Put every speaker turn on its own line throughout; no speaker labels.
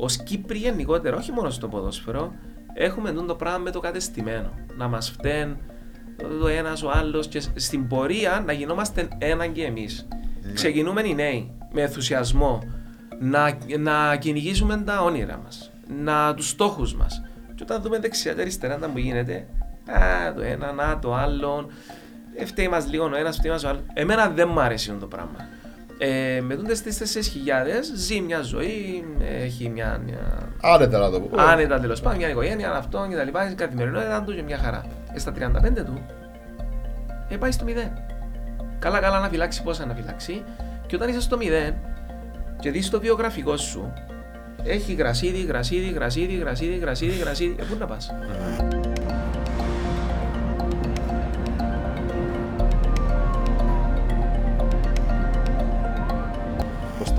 ως Κύπροι γενικότερα, όχι μόνο στο ποδόσφαιρο, έχουμε το πράγμα με το κατεστημένο. Να μας φταίνει ο ένας ο άλλος και στην πορεία να γινόμαστε ένα και εμείς. Ναι. Ξεκινούμε οι νέοι με ενθουσιασμό να, να κυνηγήσουμε τα όνειρα μας, να τους στόχους μας. Και όταν δούμε δεξιά και αριστερά να μου γίνεται, α, το ένα, να, το άλλο, φταίει μας λίγο ο ένας, φταίει μας ο άλλος. Εμένα δεν μου αρέσει το πράγμα. Ε, με τούτε τι 4.000 ζει μια ζωή, έχει μια. μια...
Άνετα να το πω.
Άνετα τέλος πάντων, μια οικογένεια, αυτό και τα λοιπά. Η καθημερινότητα του και μια χαρά. Ε, στα 35 του, ε, πάει στο 0. Καλά, καλά να φυλάξει πόσα να φυλάξει. Και όταν είσαι στο 0 και δεις το βιογραφικό σου, έχει γρασίδι, γρασίδι, γρασίδι, γρασίδι, γρασίδι, γρασίδι. Ε, πού να πας.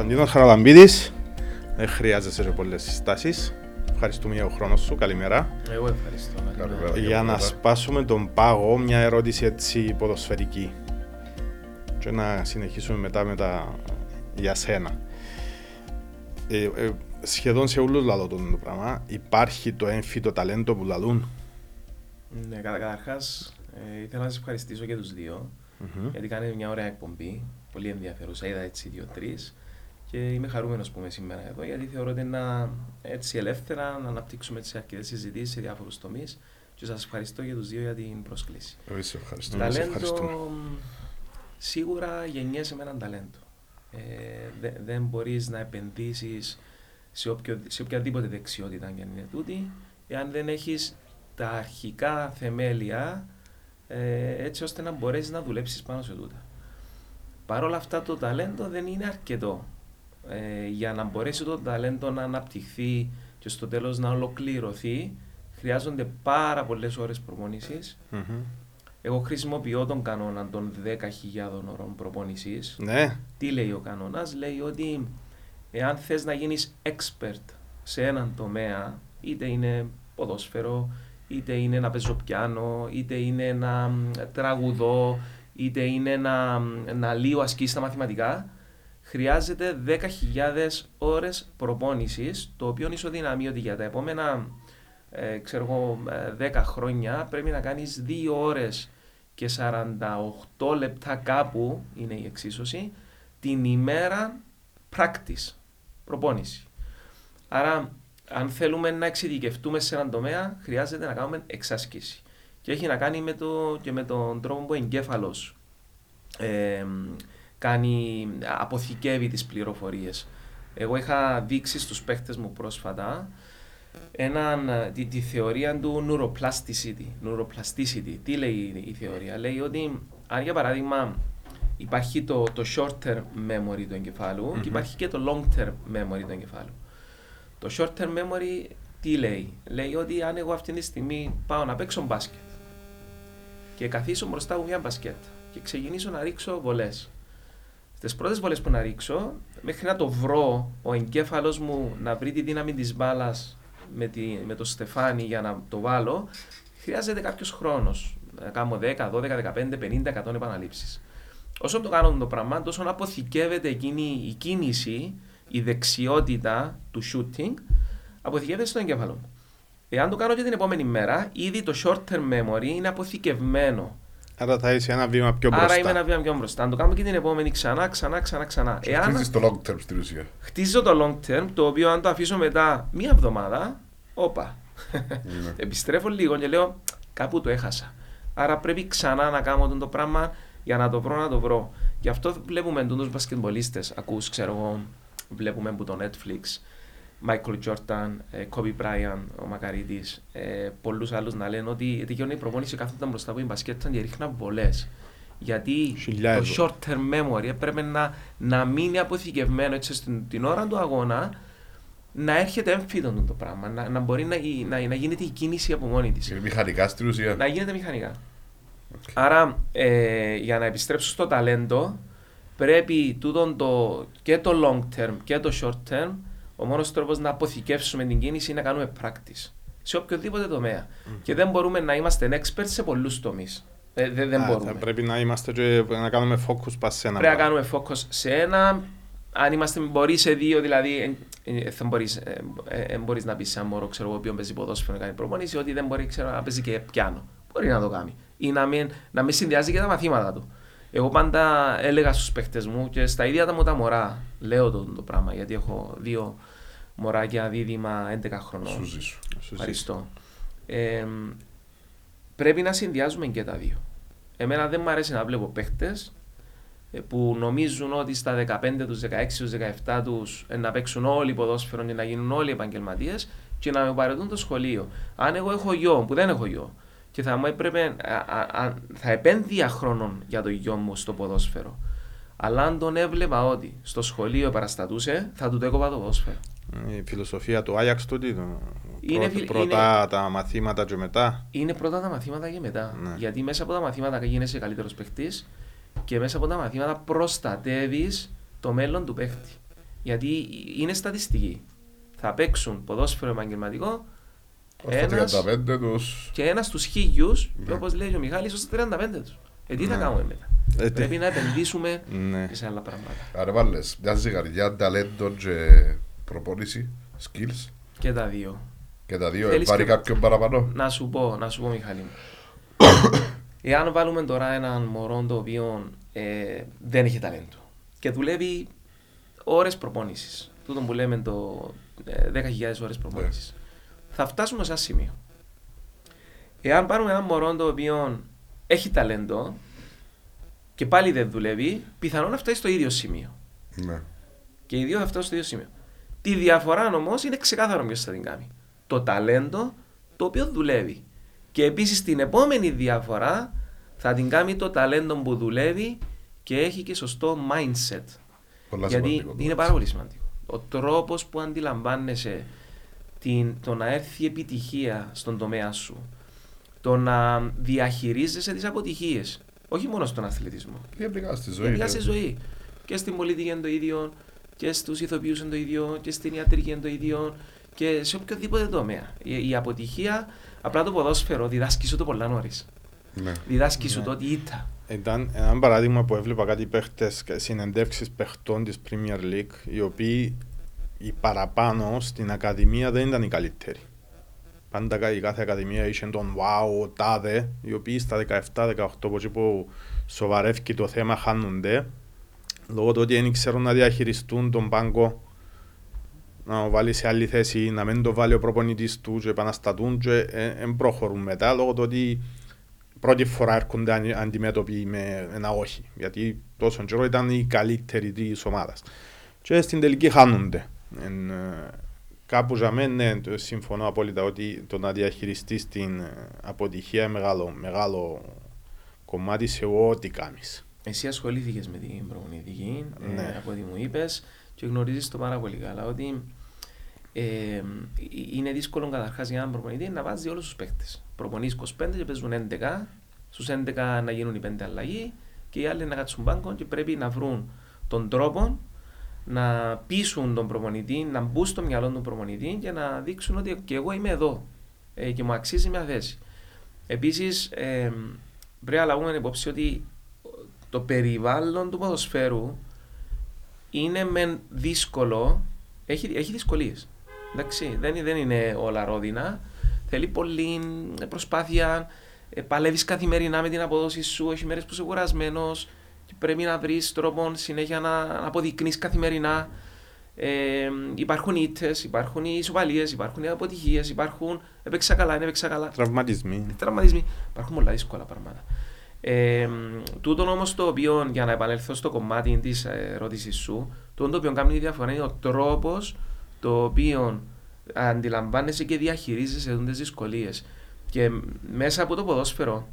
Κωνσταντίνος Χαραλαμπίδης, δεν χρειάζεσαι σε πολλές συστάσεις. Ευχαριστούμε για τον χρόνο σου. Καλημέρα.
Εγώ ευχαριστώ.
Καλημέρα. Για να σπάσουμε τον πάγο, μια ερώτηση έτσι ποδοσφαιρική. Και να συνεχίσουμε μετά με τα για σένα. Ε, ε, σχεδόν σε όλους λαλό το πράγμα. Υπάρχει το έμφυτο ταλέντο που λαλούν;
Ναι, καταρχάς, ε, ήθελα να σα ευχαριστήσω και τους δύο. Mm-hmm. Γιατί κάνετε μια ωραία εκπομπή. Πολύ ενδιαφέρουσα. Είδα έτσι δύο-τρεις. Και είμαι χαρούμενος που είμαι σήμερα εδώ γιατί θεωρώ ότι είναι έτσι ελεύθερα να αναπτύξουμε τις αρκετές συζητήσεις σε διάφορους τομείς. Και σας ευχαριστώ για τους δύο για την πρόσκληση.
Εγώ σε ευχαριστώ.
Ταλέντο, σίγουρα γεννιέσαι με έναν ταλέντο. Ε, δε, δεν μπορείς να επενδύσεις σε, σε οποιαδήποτε δεξιότητα αν είναι τούτη, εάν δεν έχεις τα αρχικά θεμέλια ε, έτσι ώστε να μπορέσεις να δουλέψεις πάνω σε τούτα. Παρ' όλα αυτά το ταλέντο δεν είναι αρκετό ε, για να μπορέσει το ταλέντο να αναπτυχθεί και στο τέλος να ολοκληρωθεί χρειάζονται πάρα πολλές ώρες προπονήσεις. Mm-hmm. Εγώ χρησιμοποιώ τον κανόνα των 10.000 ώρων προπονήσεις.
Ναι.
Τι λέει ο κανόνας, λέει ότι εάν θες να γίνεις expert σε έναν τομέα, είτε είναι ποδόσφαιρο, είτε είναι να παίζω πιάνο, είτε είναι να τραγουδώ, είτε είναι να, να λύω ασκήσεις στα μαθηματικά, χρειάζεται 10.000 ώρες προπόνησης, το οποίο ισοδυναμεί ότι για τα επόμενα ε, ξέρω εγώ, 10 ε, χρόνια πρέπει να κάνεις 2 ώρες και 48 λεπτά κάπου, είναι η εξίσωση, την ημέρα practice, προπόνηση. Άρα, αν θέλουμε να εξειδικευτούμε σε έναν τομέα, χρειάζεται να κάνουμε εξάσκηση. Και έχει να κάνει με το, και με τον τρόπο που ο εγκέφαλος ε, κάνει, αποθηκεύει τις πληροφορίες. Εγώ είχα δείξει στους παίχτες μου πρόσφατα έναν, τη, τη, θεωρία του neuroplasticity. neuroplasticity. Τι λέει η θεωρία; Λέει ότι αν για παράδειγμα υπάρχει το, το short term memory του εγκεφάλου mm-hmm. και υπάρχει και το long term memory του εγκεφάλου. Το short term memory τι λέει; Λέει ότι αν εγώ αυτή τη στιγμή πάω να παίξω μπάσκετ και καθίσω μπροστά μου μια μπασκετ και ξεκινήσω να ρίξω βολές Στι πρώτες βολές που να ρίξω, μέχρι να το βρω, ο εγκέφαλος μου να βρει τη δύναμη της μπάλας με, με το στεφάνι για να το βάλω, χρειάζεται κάποιος χρόνος. Να κάνω 10, 12, 15, 50, 100 επαναλήψεις. Όσο το κάνω το πράγμα, τόσο αποθηκεύεται εκείνη η κίνηση, η δεξιότητα του shooting, αποθηκεύεται στο εγκέφαλο μου. Εάν το κάνω και την επόμενη μέρα, ήδη το short term memory είναι αποθηκευμένο
Άρα θα είσαι ένα βήμα πιο μπροστά.
Άρα είμαι ένα βήμα πιο μπροστά. Αν το κάνουμε και την επόμενη ξανά, ξανά, ξανά, ξανά.
Εάν... Χτίζεις το long term στην ουσία.
Χτίζω το long term, το οποίο αν το αφήσω μετά μία εβδομάδα, όπα. Ναι. Επιστρέφω λίγο και λέω κάπου το έχασα. Άρα πρέπει ξανά να κάνω το πράγμα για να το βρω, να το βρω. Γι' αυτό βλέπουμε τους μπασκετμπολίστες, ακούς, ξέρω εγώ, βλέπουμε από το Netflix, Michael Jordan, ε, Kobe Bryant, ο Μακαρίτη, ε, πολλούς άλλους να λένε ότι τελειώνει η προπόνηση κάθονταν μπροστά από την μπασκέτα και ρίχναν βολές. Γιατί το short term memory έπρεπε να, να μείνει αποθηκευμένο έτσι στην την ώρα του αγώνα να έρχεται έμφυτο το πράγμα, να, να μπορεί να, να, να γίνεται η κίνηση από μόνη της.
Είναι μηχανικά στην ουσία.
Να γίνεται μηχανικά. Okay. Άρα, ε, για να επιστρέψω στο ταλέντο, πρέπει τούτον το, και το long term και το short term ο μόνος τρόπος να αποθηκεύσουμε την κίνηση είναι να κάνουμε practice σε οποιοδήποτε τομέα. Mm. Και δεν μπορούμε να είμαστε experts σε πολλούς τομείς. δεν, δεν μπορούμε.
Θα πρέπει να είμαστε και να κάνουμε focus πα σε ένα.
Πρέπει να κάνουμε focus σε ένα αν είμαστε μπορεί σε δύο, δηλαδή δεν μπορείς, ε, ε, μπορείς να πεις σε ένα μωρό ξέρω, οποίο παίζει ποδόσφαιρο να κάνει προπονήσεις ότι δεν μπορεί ξέρω, να παίζει και πιάνο. Μπορεί να το κάνει. Ή να μην, να μην συνδυάζει και τα μαθήματα του. Εγώ πάντα έλεγα στους παίχτες μου και στα ίδια τα μου τα μωρά λέω το, το πράγμα γιατί έχω δύο μωράκια δίδυμα 11 χρονών.
Σου ζήσω.
Ευχαριστώ. Ε, πρέπει να συνδυάζουμε και τα δύο. Εμένα δεν μου αρέσει να βλέπω παίχτες ε, που νομίζουν ότι στα 15 τους, 16 τους, 17 τους ε, να παίξουν όλοι ποδόσφαιρο και να γίνουν όλοι επαγγελματίες και να με παρετούν το σχολείο. Αν εγώ έχω γιο, που δεν έχω γιο, και θα μου έπρεπε, α, α, θα επένδυα χρόνων για το γιο μου στο ποδόσφαιρο. Αλλά αν τον έβλεπα ότι στο σχολείο παραστατούσε, θα του το έκοβα το ποδόσφαιρο.
Η φιλοσοφία του Άγιαξ του τι
Είναι
Πρώτα,
φιλ-
πρώτα
είναι-
τα μαθήματα και μετά.
Είναι πρώτα τα μαθήματα και μετά.
Ναι.
Γιατί μέσα από τα μαθήματα γίνεσαι καλύτερος παίχτης και μέσα από τα μαθήματα προστατεύεις το μέλλον του παίχτη. Γιατί είναι στατιστική. Θα παίξουν ποδόσφαιρο επαγγελματικό ένας
Στα 35 τους...
και ένας στους χίλιους,
Ναι.
και όπως λέει ο Μιχάλης, στα 35 τους. Ε, τι θα
Ναι.
κάνουμε μετά;
Ε, τι-
Πρέπει να επενδύσουμε
Ναι.
σε άλλα πράγματα.
Άρα βάλες μια ζυγαριά, ταλέντο και προπόνηση, skills.
Και τα δύο.
Και τα δύο,
Θέλεις
πάρει
και-
κάποιον παραπάνω.
Να σου πω, να σου πω Μιχάλη μου. Εάν βάλουμε τώρα έναν μωρό το οποίο ε, δεν έχει ταλέντο και δουλεύει ώρες προπόνησης, τούτο που λέμε το ε, 10.000 ώρες προπόνησης, θα φτάσουμε σε ένα σημείο. Εάν πάρουμε έναν μωρό το οποίο έχει ταλέντο και πάλι δεν δουλεύει, πιθανόν να φτάσει στο ίδιο σημείο.
Ναι.
Και οι δύο θα φτάσουν στο ίδιο σημείο. Τη διαφορά όμως είναι ξεκάθαρο ποιος θα την κάνει. Το ταλέντο το οποίο δουλεύει. Και επίσης την επόμενη διαφορά θα την κάνει το ταλέντο που δουλεύει και έχει και σωστό mindset.
Πολλά
Γιατί
σημαντικό το
είναι
έτσι.
πάρα πολύ σημαντικό. Ο τρόπος που αντιλαμβάνεσαι την, το να έρθει επιτυχία στον τομέα σου, το να διαχειρίζεσαι τις αποτυχίες. Όχι μόνο στον αθλητισμό.
Γενικά στη ζωή.
Γενικά
ναι.
στη ζωή. Και στην πολιτική είναι το ίδιο, και στους ηθοποιούς είναι το ίδιο, και στην ιατρική είναι το ίδιο, και σε οποιοδήποτε τομέα. Η, η αποτυχία, απλά το ποδόσφαιρο διδάσκει σου το πολλά νωρίς.
Ναι.
Διδάσκει σου
Ναι.
το ότι ήταν.
Ήταν ένα παράδειγμα που έβλεπα κάτι παίχτες, συνεντεύξεις παιχτών της Premier League, οι οποίοι οι παραπάνω στην Ακαδημία δεν ήταν οι καλύτεροι. Πάντα κα- η κάθε Ακαδημία είχε τον wow, ο τάδε, οι οποίοι στα 17-18 από εκεί που σοβαρεύει το θέμα χάνονται, λόγω του ότι δεν ξέρουν να διαχειριστούν τον πάγκο, να το βάλει σε άλλη θέση, να μην το βάλει ο προπονητής του και επαναστατούν και δεν προχωρούν μετά, λόγω του ότι πρώτη φορά έρχονται αν- αντιμέτωποι με ένα όχι. Γιατί τόσο καιρό ήταν οι καλύτεροι της ομάδας. Και στην τελική χάνονται. Εν, ε, κάπου για μένα ναι, το συμφωνώ απόλυτα ότι το να διαχειριστείς την ε, αποτυχία είναι μεγάλο, μεγάλο κομμάτι σε ό,τι κάνεις.
Εσύ ασχολήθηκες με την προπονητική, ε,
Ναι.
από ό,τι μου είπες, και γνωρίζεις το πάρα πολύ καλά ότι ε, ε, είναι δύσκολο καταρχάς για έναν προπονητή να βάζει όλους τους παίχτε. Προπονείς 25 και παίζουν 11, στους 11 να γίνουν οι 5 αλλαγή και οι άλλοι να κάτσουν μπάνκο και πρέπει να βρουν τον τρόπο να πείσουν τον προπονητή, να μπουν στο μυαλό του προπονητή και να δείξουν ότι και εγώ είμαι εδώ ε, και μου αξίζει μια θέση. Επίσης, ε, πρέπει να λάβουμε υπόψη ότι το περιβάλλον του ποδοσφαίρου είναι μεν δύσκολο, έχει, έχει δυσκολίες. Εντάξει, δεν, δεν είναι όλα ρόδινα. Θέλει πολλή προσπάθεια. Ε, Παλεύεις καθημερινά με την απόδοση σου. Έχει μέρες που είσαι κουρασμένος και πρέπει να βρεις τρόπο συνέχεια να, να αποδεικνύεις καθημερινά. Ε, υπάρχουν ήττες, υπάρχουν οι ισοπαλίες, υπάρχουν οι αποτυχίες, υπάρχουν. Έπαιξα καλά, δεν έπαιξα καλά
Τραυματισμοί.
τραυματισμοί. Υπάρχουν πολλά δύσκολα πράγματα. Ε, τούτο όμως το οποίο, για να επανέλθω στο κομμάτι της ερώτησης σου, τούτο το οποίο κάνει τη διαφορά είναι ο τρόπος το οποίο αντιλαμβάνεσαι και διαχειρίζεσαι τι δυσκολίες. Και μέσα από το ποδόσφαιρο,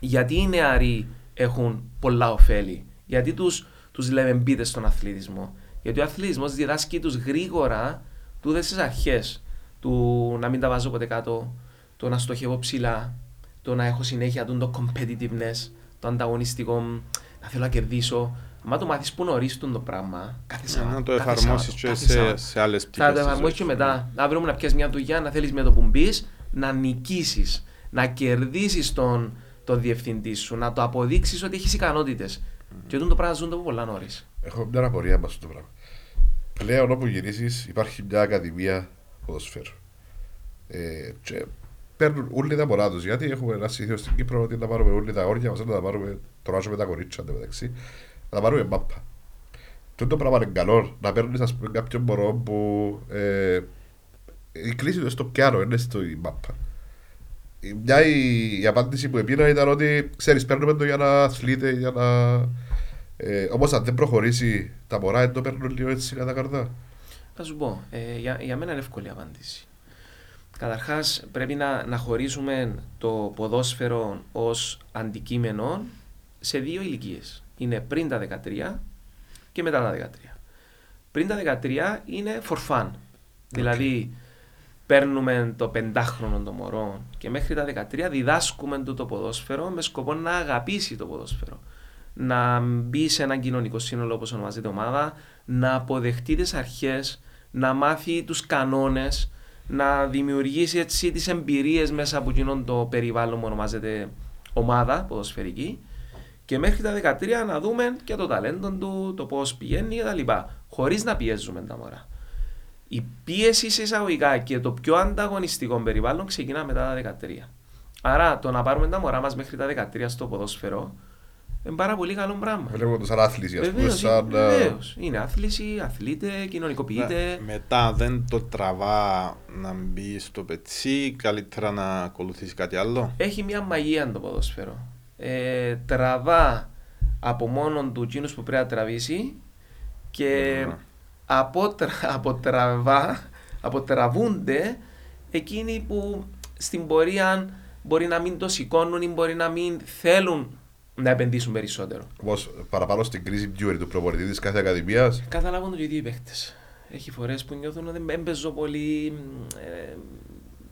γιατί οι νεαροί έχουν πολλά ωφέλη, γιατί τους, τους λέμε μπείτε στον αθλητισμό; Γιατί ο αθλητισμός διδάσκει τους γρήγορα τούτες τις αρχές του να μην τα βάζω ποτέ κάτω, το να στοχεύω ψηλά, το να έχω συνέχεια τον το competitiveness, το ανταγωνιστικό, να θέλω να κερδίσω. Μα το μάθεις που νωρίς τον το πράγμα, κάθε Σάββατο.
Να το
κάθε
εφαρμόσεις
Σάββατο,
και
κάθε
σε,
Σάββατο.
σε άλλες
Θα
πτυχές
το
της
εφαρμόσεις
ζωής
και
σου.
μετά. Αύριο μου να πιάσει μια δουλειά, να θέλεις με το που μπεις να νικήσεις, να κερδίσεις τον, τον διευθυντή σου, να το αποδείξεις ότι έχεις ικανότητες. Και αυτό το πράγμα ζουν το από πολλά νωρίς.
Έχω μια απορία μας στο πράγμα. Πλέον όπου γυρίσεις υπάρχει μια ακαδημία ποδοσφαίρου. Ε, και παίρνουν όλοι τα μωρά τους, γιατί έχουμε ένα συνήθειο στην Κύπρο ότι να πάρουμε όλοι τα όρια μας, να τα πάρουμε, τρομάζουμε τα κορίτσια εν τω μεταξύ, να τα πάρουμε μάπα. Και το πράγμα είναι καλό, να παίρνεις ας πούμε κάποιον μωρό που ε, η κλίση του στο πιάνο, είναι στο η μάπα. Η- Μια η, η απάντηση που επίνα ήταν ότι ξέρεις παίρνουμε το για να αθλείται, για να... Ε, όμως αν δεν προχωρήσει τα μωρά, δεν το παίρνουν λίγο έτσι κατά καρδά.
Θα σου πω, ε, για, για μένα είναι εύκολη η απάντηση. Καταρχάς, πρέπει να, να χωρίσουμε το ποδόσφαιρο ως αντικείμενο σε δύο ηλικίες. Είναι πριν τα 13 και μετά τα 13. Πριν τα 13 είναι for fun. Δηλαδή, παίρνουμε το πεντάχρονο των μωρών και μέχρι τα 13 διδάσκουμε το, το ποδόσφαιρο με σκοπό να αγαπήσει το ποδόσφαιρο. Να μπει σε ένα κοινωνικό σύνολο όπως ονομάζεται ομάδα, να αποδεχτεί τις αρχές, να μάθει τους κανόνες, να δημιουργήσει έτσι τις εμπειρίες μέσα από εκείνον το περιβάλλον που ονομάζεται ομάδα ποδοσφαιρική και μέχρι τα 13 να δούμε και το ταλέντο του, το πώς πηγαίνει κτλ. Χωρίς να πιέζουμε τα μωρά. Η πίεση σε εισαγωγικά και το πιο ανταγωνιστικό περιβάλλον ξεκινά μετά τα 13. Άρα το να πάρουμε τα μωρά μας μέχρι τα 13 στο ποδόσφαιρο είναι πάρα πολύ καλό πράγμα.
Βλέπουμε το σαν άθληση, ας πούμε,
Βεβαίως,
σαν...
είναι,
ε,
βεβαίως. είναι άθληση, αθλείται, κοινωνικοποιείται.
Ναι, μετά δεν το τραβά να μπει στο πετσί, καλύτερα να ακολουθήσει κάτι άλλο.
Έχει μια μαγεία το ποδόσφαιρο. Ε, τραβά από μόνον του εκείνους που πρέπει να τραβήσει και
Ναι.
αποτρα, αποτραβά, αποτραβούνται εκείνοι που στην πορεία μπορεί να μην το σηκώνουν ή μπορεί να μην θέλουν να επενδύσουν περισσότερο.
Όμως παραπάνω στην κρίση viewer του προπονητή της κάθε ακαδημίας
Καταλάβουν το και οι ίδιοι οι παίχτες. Έχει φορές που νιώθουν ότι δεν παίζω πολύ, ε,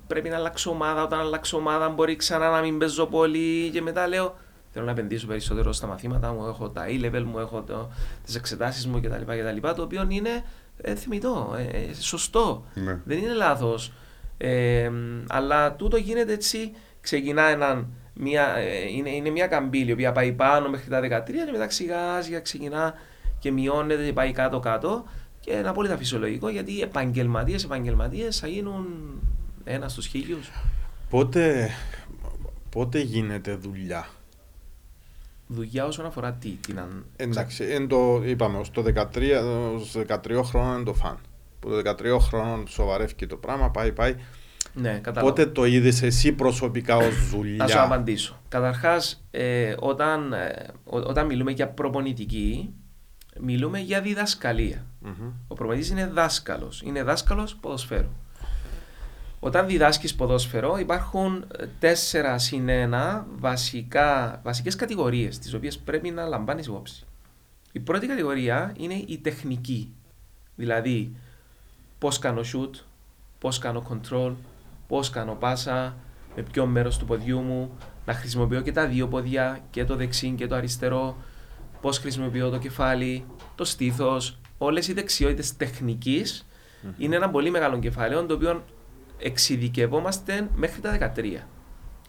πρέπει να αλλάξω ομάδα, όταν αλλάξω ομάδα μπορεί ξανά να μην παίζω πολύ και μετά λέω θέλω να επενδύσω περισσότερο στα μαθήματα μου, έχω τα E-level μου, έχω το, τις εξετάσεις μου κτλ. κτλ το οποίο είναι ε, θεμητό, ε, ε, σωστό.
Ναι.
Δεν είναι λάθος. Ε, αλλά τούτο γίνεται έτσι, ξεκινά έναν, μια, ε, είναι, είναι μια καμπύλη η οποία πάει πάνω μέχρι τα 13 και μετά σιγά σιγά ξεκινά και μειώνεται και πάει κάτω-κάτω και είναι απόλυτα φυσιολογικό γιατί οι επαγγελματίες, επαγγελματίες θα γίνουν ένας στους χίλιους.
Πότε, πότε γίνεται δουλειά;
Δουλειά όσον αφορά τι, την αν...
Εντάξει, εν το, είπαμε, ως το 13, ως 13 χρόνων είναι το φαν. Που το 13 χρόνων σοβαρεύει το πράγμα, πάει, πάει.
Ναι, κατάλαβα.
Πότε το είδες εσύ προσωπικά ως
Να σου
δουλειά;
απαντήσω. Καταρχάς, ε, όταν, ε, ό- όταν μιλούμε για προπονητική, μιλούμε για διδασκαλία.
Μμμ.
Ο προπονητής είναι δάσκαλος. Είναι δάσκαλος ποδοσφαίρου. Όταν διδάσκεις ποδόσφαιρο υπάρχουν ε, τέσσερα συν ένα βασικά, βασικές κατηγορίες τις οποίες πρέπει να λαμβάνεις υπόψη. Η πρώτη κατηγορία είναι η τεχνική. Δηλαδή πώς κάνω shoot, πώς κάνω control, πώς κάνω πάσα, με ποιο μέρος του ποδιού μου, να χρησιμοποιώ και τα δύο πόδια, και το δεξί και το αριστερό, πώς χρησιμοποιώ το κεφάλι, το στήθος, όλες οι δεξιότητες τεχνικής είναι ένα πολύ μεγάλο κεφάλαιο το οποίο εξειδικευόμαστε μέχρι τα 13.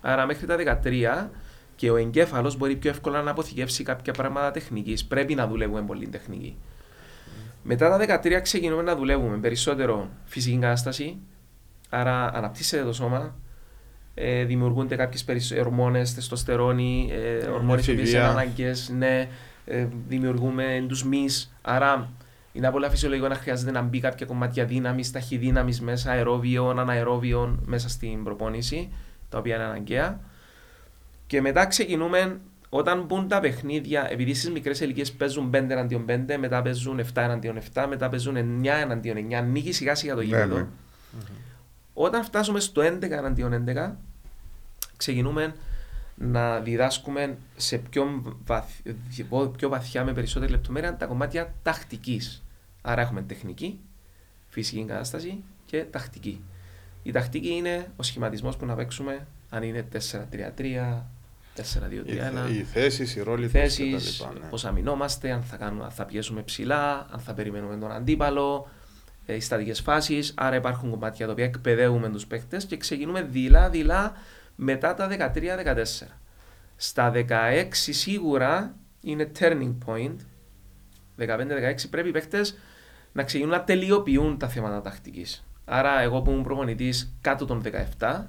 Άρα μέχρι τα 13 και ο εγκέφαλος μπορεί πιο εύκολα να αποθηκεύσει κάποια πράγματα τεχνικής. Πρέπει να δουλεύουμε πολύ τεχνική. Μετά τα 13 ξεκινούμε να δουλεύουμε περισσότερο φυσική κατάσταση, άρα αναπτύσσεται το σώμα, ε, δημιουργούνται κάποιες περισσ- ορμόνες, τεστοστερόνη, ε,
Ε,
ορμόνες που είναι
εφηβεία.
ανάγκες, ναι, ε, δημιουργούμε τους μυς, άρα είναι πολύ φυσιολογικό να χρειάζεται να μπει κάποια κομμάτια δύναμης, ταχυδύναμης μέσα, αερόβιο, αναερόβιο μέσα στην προπόνηση, τα οποία είναι αναγκαία. Και μετά ξεκινούμε, όταν μπουν τα παιχνίδια, επειδή στις μικρές ηλικίες παίζουν 5 εναντίον 5, μετά παίζουν 7 εναντίον 7, μετά παίζουν 9 εναντίον 9, ανοίγει σιγά σιγά το
Ναι,
γήπεδο.
ναι.
Όταν φτάσουμε στο 11 εναντίον 11, ξεκινούμε να διδάσκουμε σε πιο, βαθ, πιο βαθιά με περισσότερη λεπτομέρεια τα κομμάτια τακτικής. Άρα έχουμε τεχνική, φυσική κατάσταση και τακτική. Η τακτική είναι ο σχηματισμός που να παίξουμε αν είναι 4-3-3, 4-2-3-1
Οι, οι θέσεις, οι ρόλοι τους
θέσεις,
κτλ, ναι.
πώς αμυνόμαστε, αν θα, κάνουμε, αν θα πιέσουμε ψηλά, αν θα περιμένουμε τον αντίπαλο, ε, οι στατικές φάσεις. Άρα υπάρχουν κομμάτια τα οποία εκπαιδεύουμε τους παίκτες και ξεκινούμε δειλά-δειλά μετά τα 13-14. Στα 16 σίγουρα είναι turning point 15-16 πρέπει οι παίχτε να ξεκινούν να τελειοποιούν τα θέματα τακτικής. Άρα, εγώ που ήμουν προπονητής κάτω των 17,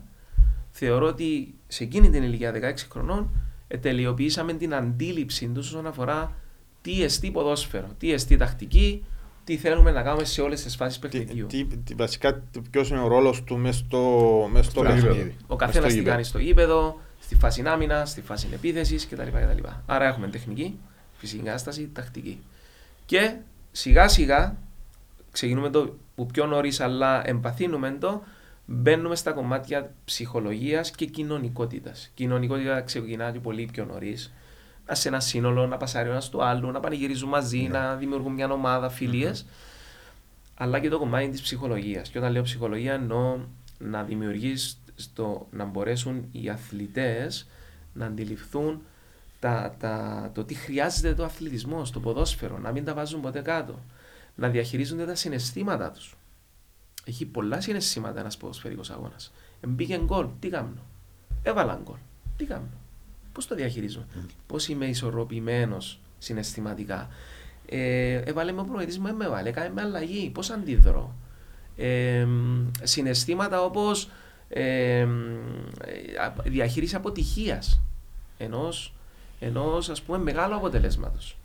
θεωρώ ότι σε εκείνη την ηλικία 16 χρονών ε, τελειοποιήσαμε την αντίληψη τους όσον αφορά τι εστί ποδόσφαιρο, τι εστί τακτική, τι θέλουμε να κάνουμε σε όλες τις φάσεις
Τι,
παιχνιδιού.
τι, τι, βασικά ποιος είναι ο ρόλος του μέσα στο, μες στο
Στο γήπεδο.
παιχνίδι.
Ο
Μες
καθένας
στο
τι
γήπεδο.
κάνει στο γήπεδο, στη φάση άμυνας, στη φάση επίθεσης κτλ, κτλ. Άρα έχουμε τεχνική, φυσική κατάσταση, τακτική. Και σιγά σιγά ξεκινούμε το που πιο νωρίς, αλλά εμπαθύνουμε το, μπαίνουμε στα κομμάτια ψυχολογίας και κοινωνικότητας. Κοινωνικότητα ξεκινά και πολύ πιο νωρίς. Σε ένα σύνολο, να πασάρει ο ένας του άλλου, να πανηγυρίζουν μαζί, να δημιουργούν μια ομάδα, φιλίε. Αλλά και το κομμάτι της ψυχολογίας. Και όταν λέω ψυχολογία, εννοώ να δημιουργείς να μπορέσουν οι αθλητές να αντιληφθούν τα, τα, το τι χρειάζεται το αθλητισμό, το ποδόσφαιρο, να μην τα βάζουν ποτέ κάτω. Να διαχειρίζονται τα συναισθήματά τους. Έχει πολλά συναισθήματα ένας ποδοσφαιρικός αγώνας. Μπήκε γκολ, τι κάνω. Έβαλα γκολ, τι κάνω. Πώς το διαχειρίζομαι, Πώς είμαι ισορροπημένος συναισθηματικά. Ε, έβαλε με ο προπονητής μου, ε, με έβαλε, έκανε με αλλαγή, πώς αντιδρώ. Ε, συναισθήματα όπως ε, ε, διαχείριση αποτυχίας ενός, ενός ας πούμε μεγάλου αποτελέσματος.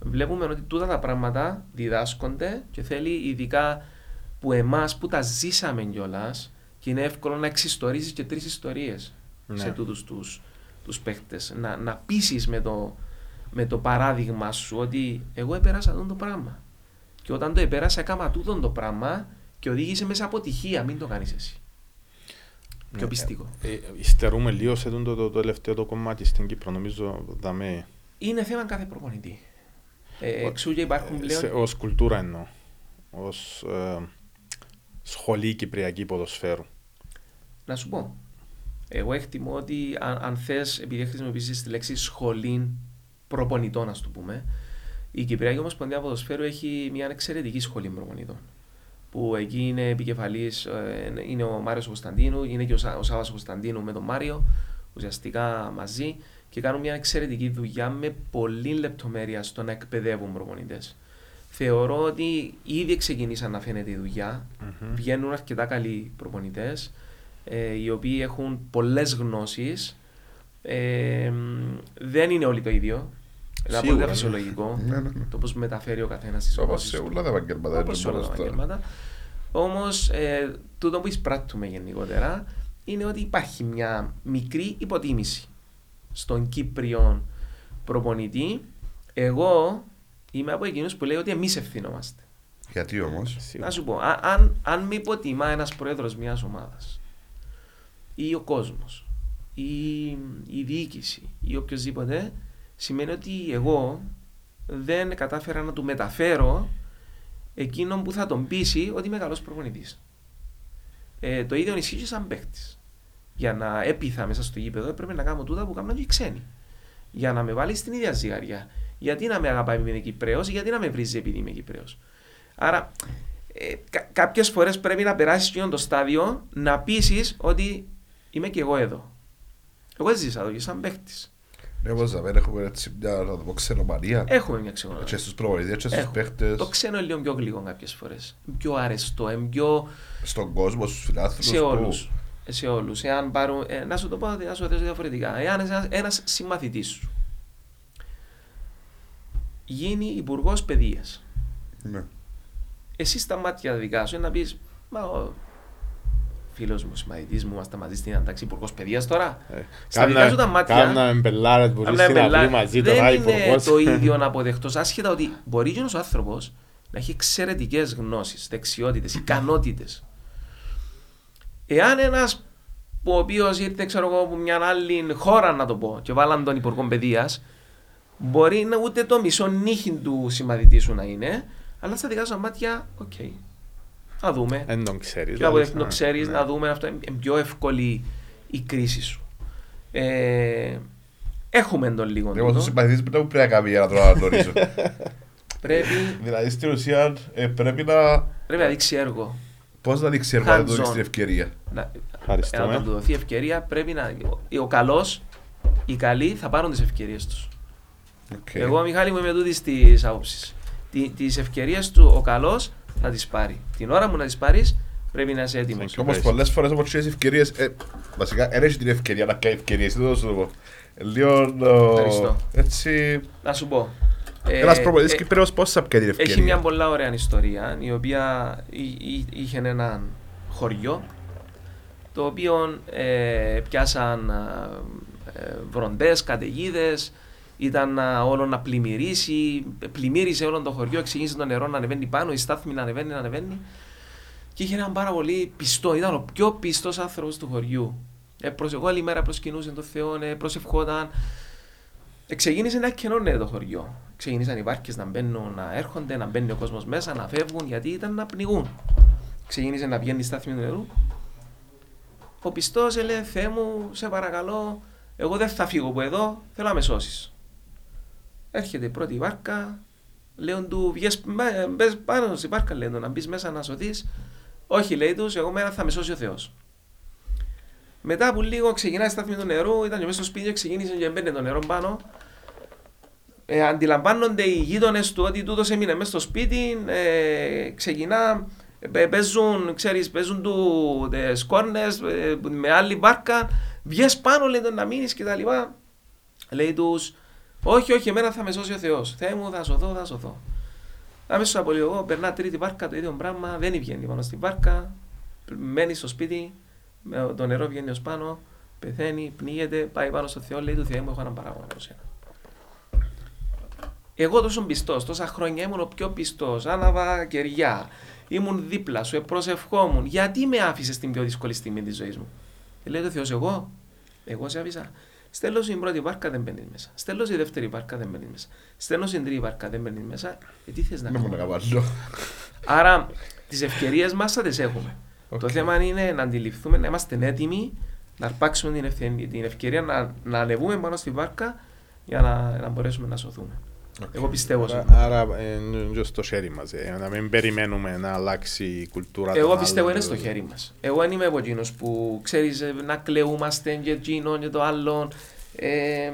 Βλέπουμε ότι τούτα τα πράγματα διδάσκονται και θέλει ειδικά που εμάς που τα ζήσαμε κιόλας και είναι εύκολο να εξιστορήσεις και τρεις ιστορίες
Ναι.
σε τούτους τους, τους παίχτες. Να, να πείσεις με το, με το παράδειγμα σου ότι εγώ επέρασα αυτό το πράγμα. Και όταν το επέρασα, έκανα τούτο το πράγμα και οδήγησε μέσα αποτυχία. Μην το κάνεις εσύ. Πιο
Ναι,
πιστικό.
Ε, ε, υστερούμε λίγο σε τούτο το, το τελευταίο το κομμάτι στην Κύπρο. Νομίζω δαμέ.
Είναι θέμα κάθε προπονητή. Ε, εξού και υπάρχουν πλέον.
Ω κουλτούρα εννοώ. Ω ε, σχολή Κυπριακή ποδοσφαίρου.
Να σου πω. Εγώ εκτιμώ ότι αν, αν θες, επειδή χρησιμοποιήσεις τη λέξη σχολή προπονητών, ας το πούμε, η Κυπριακή Ομοσπονδία Ποδοσφαίρου έχει μια εξαιρετική σχολή προπονητών. Που εκεί είναι επικεφαλής, είναι ο Μάριος Κωνσταντίνου, είναι και ο, Σα, ο Σάβα Κωνσταντίνου με τον Μάριο, ουσιαστικά μαζί και κάνουν μια εξαιρετική δουλειά με πολλή λεπτομέρεια στο να εκπαιδεύουν προπονητές. Θεωρώ ότι ήδη ξεκινήσαν να φαίνεται η δουλειά. Βγαίνουν αρκετά καλοί προπονητές, ε, οι οποίοι έχουν πολλές γνώσεις. Ε, δεν είναι όλοι το ίδιο. Είναι
Σίγουρα,
πολύ
ναι.
φυσιολογικό
Ναι, ναι, ναι.
το πώς μεταφέρει ο καθένας τις
Όπως
γνώσεις
σε όλα τα επαγγέλματα.
Όπως σε όλα τα επαγγέλματα. Όμως, ε, τούτο που εισπράττουμε γενικότερα είναι ότι υπάρχει μια μικρή υποτίμηση στον Κύπριο προπονητή. Εγώ είμαι από εκείνους που λέει ότι εμείς ευθυνόμαστε.
Γιατί όμως;
Να σου πω, α- αν, αν με υποτιμά ένας πρόεδρος μιας ομάδας ή ο κόσμος ή η διοίκηση ή οποιοδήποτε, σημαίνει ότι εγώ δεν κατάφερα να του μεταφέρω εκείνον που θα τον πείσει ότι είμαι καλός προπονητής. Ε, το ίδιο ισχύει και σαν παίχτη. Για να έπειθα μέσα στο γήπεδο έπρεπε να κάνω τούτα που κάνουν και οι ξένοι. Για να με βάλεις στην ίδια ζυγαριά. Γιατί να με αγαπάει επειδή είμαι Κυπρέος, γιατί να με βρίζει επειδή είμαι Κυπρέος. Άρα, ε, κα- κάποιες φορές πρέπει να περάσεις εκείνο το στάδιο να πείσεις ότι είμαι και εγώ εδώ. Εγώ έζησα εδώ και σαν παίχτης.
Ναι, όπως δεν έχουμε έτσι μια να το πω ξενομανία.
Έχουμε μια ξενοδοχεία.
Και στους προπονητές, και στους
Έχω.
παίχτες,
Το ξένο είναι λίγο πιο γλυκό κάποιες φορές. Πιο αρεστό, ε, πιο
στον κόσμο, στους φιλάθλους.
σε όλους. Σε όλους. Εάν πάρουν, ε, να σου το πω να σου το θέσω διαφορετικά. Εάν ένας, ένας συμμαθητής σου γίνει υπουργός παιδείας
Ναι.
εσύ στα μάτια δικά σου είναι να πεις, Μα ο φίλος μου, συμμαθητή μου, είμαστε μαζί στην αντάξη υπουργός παιδείας τώρα.
Ε,
Στα δικά σου τα μάτια.
Κάμναμε μπελάρες που
Κάμναμε
στην
μπελά-
αυλή μαζί
δεν
τώρα
είναι
υπουργός.
το ίδιο να αποδεχτώς. Άσχετα ότι μπορεί και ένα άνθρωπος να έχει εξαιρετικές γνώσεις, δεξιότητες, ικανότητες. Εάν ένας ο οποίος ήρθε, ξέρω εγώ, από μια άλλη χώρα να το πω, και βάλαν τον υπουργό παιδείας, μπορεί να ούτε το μισό νύχι του συμμαθητή σου να είναι, αλλά στα δικά σου τα μάτια, οκ. Να δούμε.
Δεν τον ξέρεις.
Και από
δηλαδή.
το ξέρεις,
Ναι.
να δούμε αυτό. Είναι πιο εύκολη η κρίση σου. Ε, έχουμε τον λίγο.
Εγώ
τούτο.
του συμπαθητή που πρέπει να κάνει για να τον αναγνωρίσω.
Πρέπει,
δηλαδή στην ουσία ε, πρέπει να.
πρέπει να δείξει έργο.
Πώς να δείξει έργο να του
Hands-on.
δείξει την ευκαιρία.
Να,
Ευχαριστούμε.
να του δοθεί ευκαιρία, πρέπει να. Ο, ο καλός, οι καλοί θα πάρουν τις ευκαιρίες τους.
Οκ.
Εγώ, Μιχάλη, μου είμαι τούτης της άποψης. Τις ευκαιρίες του ο καλός θα τις πάρει. Την ώρα μου να τις πάρεις, πρέπει να είσαι έτοιμος.
Και όμως πολλές φορές όπως τι ευκαιρίες. Ε, βασικά, δεν έχει την ευκαιρία να κάνει ευκαιρίες. Δεν θα σου το πω. Λίγο.
Ευχαριστώ.
Έτσι.
Να σου πω.
Ένας προπονητής Κυπρέος πώς θα πιάνει την ευκαιρία;
Έχει μια πολλά ωραία ιστορία η οποία είχε έναν χωριό το οποίο ε, πιάσαν ε, βροντές, καταιγίδες, ήταν όλο να πλημμυρίσει, πλημμύρισε όλο το χωριό, ξεκίνησε το νερό να ανεβαίνει πάνω, η στάθμη να ανεβαίνει, να ανεβαίνει. Και είχε έναν πάρα πολύ πιστό, ήταν ο πιο πιστός άνθρωπος του χωριού. Ε, προσεχώ όλη μέρα προσκυνούσε τον Θεό, ε, προσευχόταν. Ε, ξεκίνησε να καινώνεται το χωριό. Ξεκίνησαν οι βάρκες να μπαίνουν, να έρχονται, να μπαίνει ο κόσμος μέσα, να φεύγουν, γιατί ήταν να πνιγούν. Ξεκίνησε να βγαίνει η στάθμη του νερού. Ο πιστός έλεγε: Θεέ μου, σε παρακαλώ, εγώ δεν θα φύγω από εδώ, θέλω να με σώσεις. Έρχεται η πρώτη βάρκα, λέω του: Μπες πάνω στη βάρκα, λέει να μπεις μέσα να σωθεί. Όχι, λέει τους, εγώ μέρα θα με σώσει ο Θεός. Μετά από λίγο ξεκινάει η στάθμη του νερού, ήταν μέσα στο σπίτι, ξεκίνησε και μπαίνει το νερό πάνω. Ε, αντιλαμβάνονται οι γείτονες του ότι τούτος έμεινε μέσα στο σπίτι, ε, ξεκινά, ε, παίζουν, ξέρεις, παίζουν του ε, σκόρνες ε, με άλλη βάρκα, βγες πάνω λέει να μείνεις και τα λοιπά. Λέει τους, όχι, όχι, εμένα θα με σώσει ο Θεός. Θεέ μου, θα σωθώ, θα σωθώ. Αμέσως από λίγο περνά τρίτη βάρκα το ίδιο πράγμα, δεν βγαίνει πάνω στην βάρκα, μένει στο σπίτι, με το νερό βγαίνει ως πάνω, πεθαίνει, πνίγεται, πάει πάνω στο Θεό, λέει του Θεέ μου, έχω έναν παράγωνα από σένα. Εγώ τόσο πιστός, τόσα χρόνια ήμουν ο πιο πιστός, άναβα κεριά, ήμουν δίπλα σου, προσευχόμουν. Γιατί με άφησες στην πιο δύσκολη στιγμή της ζωής μου; Και λέει το Θεός, εγώ, εγώ σε άφησα. Στέλνω στην πρώτη βάρκα δεν μπαίνεις μέσα. Στέλνω στην δεύτερη βάρκα δεν μπαίνεις μέσα. Στέλνω στην τρίτη βάρκα δεν μπαίνεις μέσα. Ε, τι θες να
κάνω;
Άρα τις ευκαιρίες μας θα τις έχουμε. Okay. Το θέμα είναι να αντιληφθούμε, να είμαστε έτοιμοι να αρπάξουμε την, ευκαιρία, την ευκαιρία να, να ανεβούμε πάνω στη βάρκα για να, να μπορέσουμε να σωθούμε. Okay. Εγώ πιστεύω
Άρα, άρα είναι στο χέρι μας. Ε, να μην περιμένουμε να αλλάξει η κουλτούρα.
Εγώ πιστεύω είναι στο χέρι μας. Εγώ δεν είμαι από εκείνους που ξέρεις ε, να κλαιούμαστε και εκείνο και το άλλο. Ε,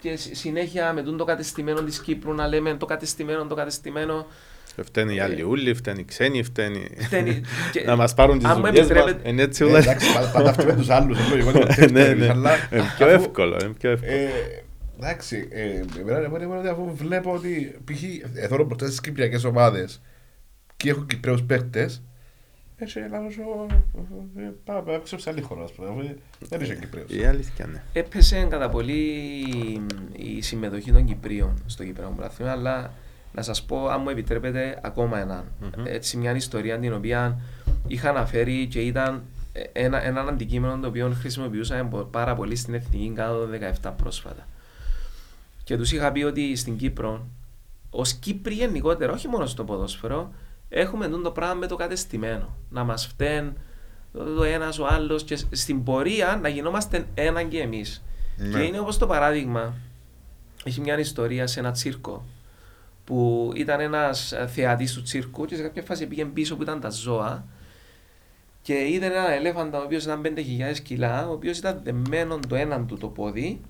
και συνέχεια με το κατεστημένο της Κύπρου να λέμε το κατεστημένο, το κατεστημένο.
Φταίνει οι άλλοι ούλοι, φταίνει οι ξένοι, φταίνει... να μας πάρουν τις δουλειές μας. Είναι έτσι όλα.
Εντάξει, πάντα αυτοί με τους άλλους.
Ναι, ναι. Είναι πιο εύκολο.
Εντάξει, εμένα ότι αφού βλέπω ότι π.χ. εθώρω μπροστά στις κυπριακές ομάδες και έχω Κυπρέους παίχτες, έτσι λάθος πάμε έξω σε άλλη χώρα, ας πούμε, δεν είσαι Κυπρέος.
Η αλήθεια, ναι.
Έπεσε κατά πολύ η συμμετοχή των Κυπρίων στο Κυπρέο Πρωτάθλημα, αλλά να σας πω, αν μου επιτρέπετε, ακόμα έναν. Mm-hmm. Έτσι, μια ιστορία την οποία είχα αναφέρει και ήταν ένα, ένα αντικείμενο το οποίο χρησιμοποιούσαμε πάρα πολύ στην Εθνική Κάδο 17 πρόσφατα. Και τους είχα πει ότι στην Κύπρο, ως Κύπροι γενικότερα, όχι μόνο στο ποδόσφαιρο, έχουμε το πράγμα με το κατεστημένο. Να μας φταίνει το ένας ο άλλος και στην πορεία να γινόμαστε ένα και εμείς. Ναι. Και είναι όπως το παράδειγμα, έχει μια ιστορία σε ένα τσίρκο που ήταν ένας θεατής του τσίρκου και σε κάποια φάση πήγε πίσω που ήταν τα ζώα και είδε ένα ελέφαντα ο οποίος ήταν 5.000 κιλά, ο οποίος ήταν δεμένο το έναν του το πόδι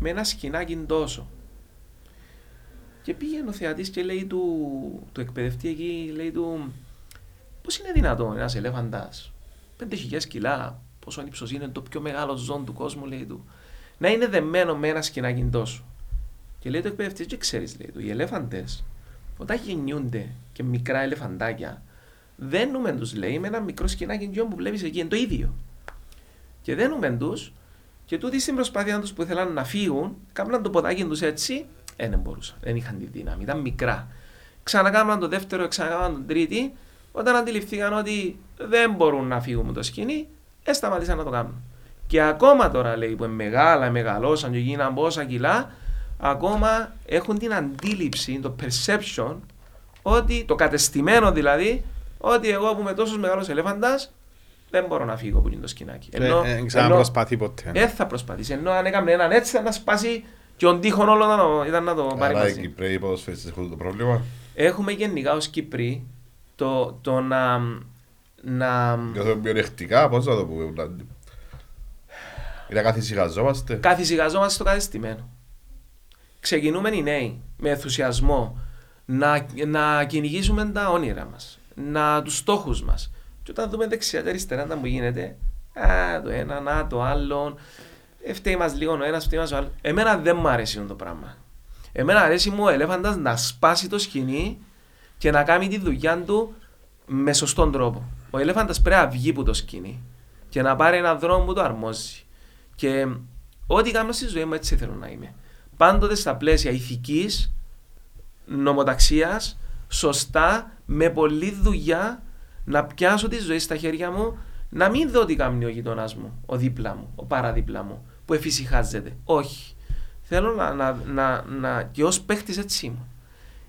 με ένα σκηνάκι τόσο. Και πήγαινε ο θεατής και λέει του, του εκπαιδευτή εκεί, λέει του, πώς είναι δυνατόν ένας ελέφαντας, 5.000 κιλά, πόσο ύψος είναι το πιο μεγάλο ζώο του κόσμου, λέει του, να είναι δεμένο με ένα σκηνάκι τόσο. Και λέει το εκπαιδευτή, και ξέρεις, λέει του, οι ελέφαντες, όταν γεννιούνται και μικρά ελεφαντάκια, δένουμε τους, λέει, με ένα μικρό σκηνάκι που βλέπεις εκεί, είναι το ίδιο. Και δένουμε τους και τούτοι στην προσπάθεια τους που ήθελαν να φύγουν, κάμναν το ποδάκι τους έτσι, ε, δεν μπορούσαν, δεν είχαν τη δύναμη, ήταν μικρά. Ξανακάμναν το δεύτερο, ξανακάμναν τον τρίτη, όταν αντιληφθήκαν ότι δεν μπορούν να φύγουν με το σκηνή, ε, σταματήσαν να το κάνουν. Και ακόμα τώρα λέει που είναι μεγάλα, μεγαλώσαν και γίναν πόσα κιλά, ακόμα έχουν την αντίληψη, το perception, ότι το κατεστημένο δηλαδή, ότι εγώ που είμαι τόσος μεγάλος ελέφαντας, δεν μπορώ να φύγω από το σκηνάκι.
Ενώ, ε, ε, προσπαθεί ποτέ.
Δεν θα προσπαθήσει. Ενώ αν έκαμε έναν έτσι θα να σπάσει και ο τείχον όλο ήταν, ήταν να το πάρει
μαζί. Άρα οι Κυπρέοι ποδοσφαίριστες έχουν το πρόβλημα.
Έχουμε γενικά ως Κυπροί το, το να... να...
Για το μειονεκτικά, πώς θα το πούμε. Είναι καθησυχαζόμαστε.
Καθησυχαζόμαστε στο κατεστημένο. Ξεκινούμε οι νέοι με ενθουσιασμό να, να κυνηγήσουμε τα όνειρα μας, να, τους στόχους μας. Και όταν δούμε δεξιά και αριστερά να μου γίνεται, α, το ένα, να, το άλλο, ε, φταίει μας λίγο ο ένας, φταίει μας ο άλλος. Εμένα δεν μου αρέσει αυτό το πράγμα. Εμένα αρέσει μου ο ελέφαντας να σπάσει το σκηνή και να κάνει τη δουλειά του με σωστόν τρόπο. Ο ελέφαντας πρέπει να βγει από το σκηνή και να πάρει έναν δρόμο που το αρμόζει. Και ό,τι κάνω στη ζωή μου έτσι θέλω να είμαι. Πάντοτε στα πλαίσια ηθικής, νομοταξίας, σωστά, με πολλή δουλειά, να πιάσω τη ζωή στα χέρια μου, να μην δω τι κάνει ο γειτονάς μου, ο δίπλα μου, ο παραδίπλα μου, που εφησυχάζεται. Όχι. Θέλω να, να, να, να και ως παίχτης έτσι μου.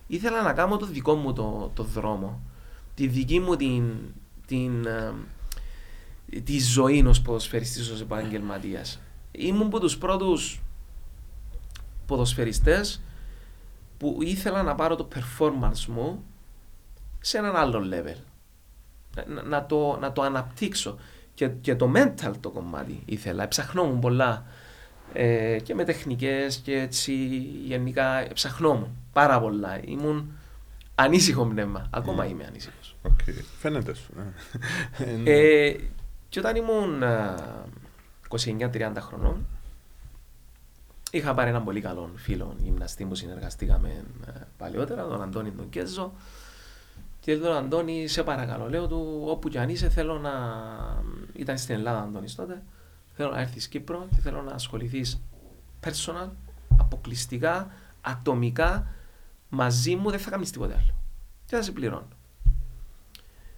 Ήθελα να κάνω το δικό μου το, το δρόμο. Τη δική μου την, την, ε, τη ζωή ως ποδοσφαιριστής, ως επαγγελματίας. Ήμουν από τους πρώτους ποδοσφαιριστές που ήθελα να πάρω το performance μου σε έναν άλλο level. Να, να, το, να το αναπτύξω. Και, και το mental το κομμάτι ήθελα. Ψαχνόμουν πολλά ε, και με τεχνικές και έτσι γενικά ψαχνόμουν πάρα πολλά. Ήμουν ανήσυχο πνεύμα. Ακόμα είμαι ανήσυχος.
Okay. Φαίνεται σου.
Ναι. ε, και όταν ήμουν 29-30 χρονών Είχα πάρει έναν πολύ καλό φίλο γυμναστή που συνεργαστήκαμε ε, παλιότερα, τον Αντώνη τον Κέζο. Και τον Αντώνη, σε παρακαλώ, λέω του, όπου κι αν είσαι, θέλω να. ήταν στην Ελλάδα, Αντώνης τότε. Θέλω να έρθεις Κύπρο και θέλω να ασχοληθείς personal, αποκλειστικά, ατομικά, μαζί μου, δεν θα κάνεις τίποτα άλλο. Και θα σε πληρώνω.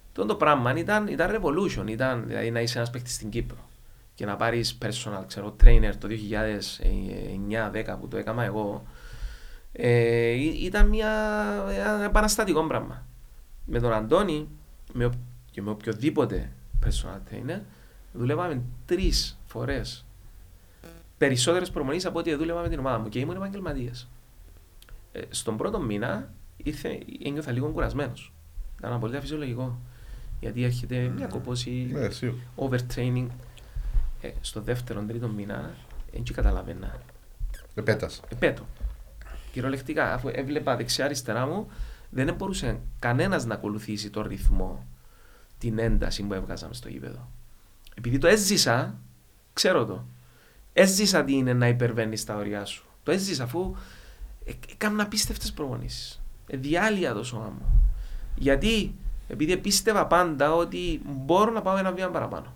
Αυτό το πράγμα ήταν, ήταν revolution, ήταν δηλαδή να είσαι ένας παίκτης στην Κύπρο και να πάρεις personal ξέρω, trainer το 2009-10 που το έκανα εγώ, ε, ήταν μια, ένα επαναστατικό πράγμα. Με τον Αντώνη με, και με οποιοδήποτε personal trainer δουλεύαμε τρεις φορές περισσότερες προμονήσεις από ό,τι δούλευα με την ομάδα μου και ήμουν επαγγελματίας. Ε, στον πρώτο μήνα ήρθε, ένιωθα λίγο κουρασμένος. Ήταν απολύτως φυσιολογικό. Γιατί έρχεται μια κοπόση,
Ναι,
overtraining. Ε, στο δεύτερο, τρίτο μήνα, δεν καταλαβαίνα.
Επέτας.
Επέτω. Κυριολεκτικά, αφού έβλεπα δεξιά-αριστερά μου, δεν μπορούσε κανένας να ακολουθήσει το ρυθμό, την ένταση που έβγαζαμε στο γήπεδο. Επειδή το έζησα, ξέρω το. Έζησα τι είναι να υπερβαίνεις τα ωριά σου. Το έζησα αφού έκανα απίστευτες προπονήσεις. Ε, διάλυα το σώμα μου. Γιατί, επειδή πίστευα πάντα ότι μπορώ να πάω ένα βήμα παραπάνω.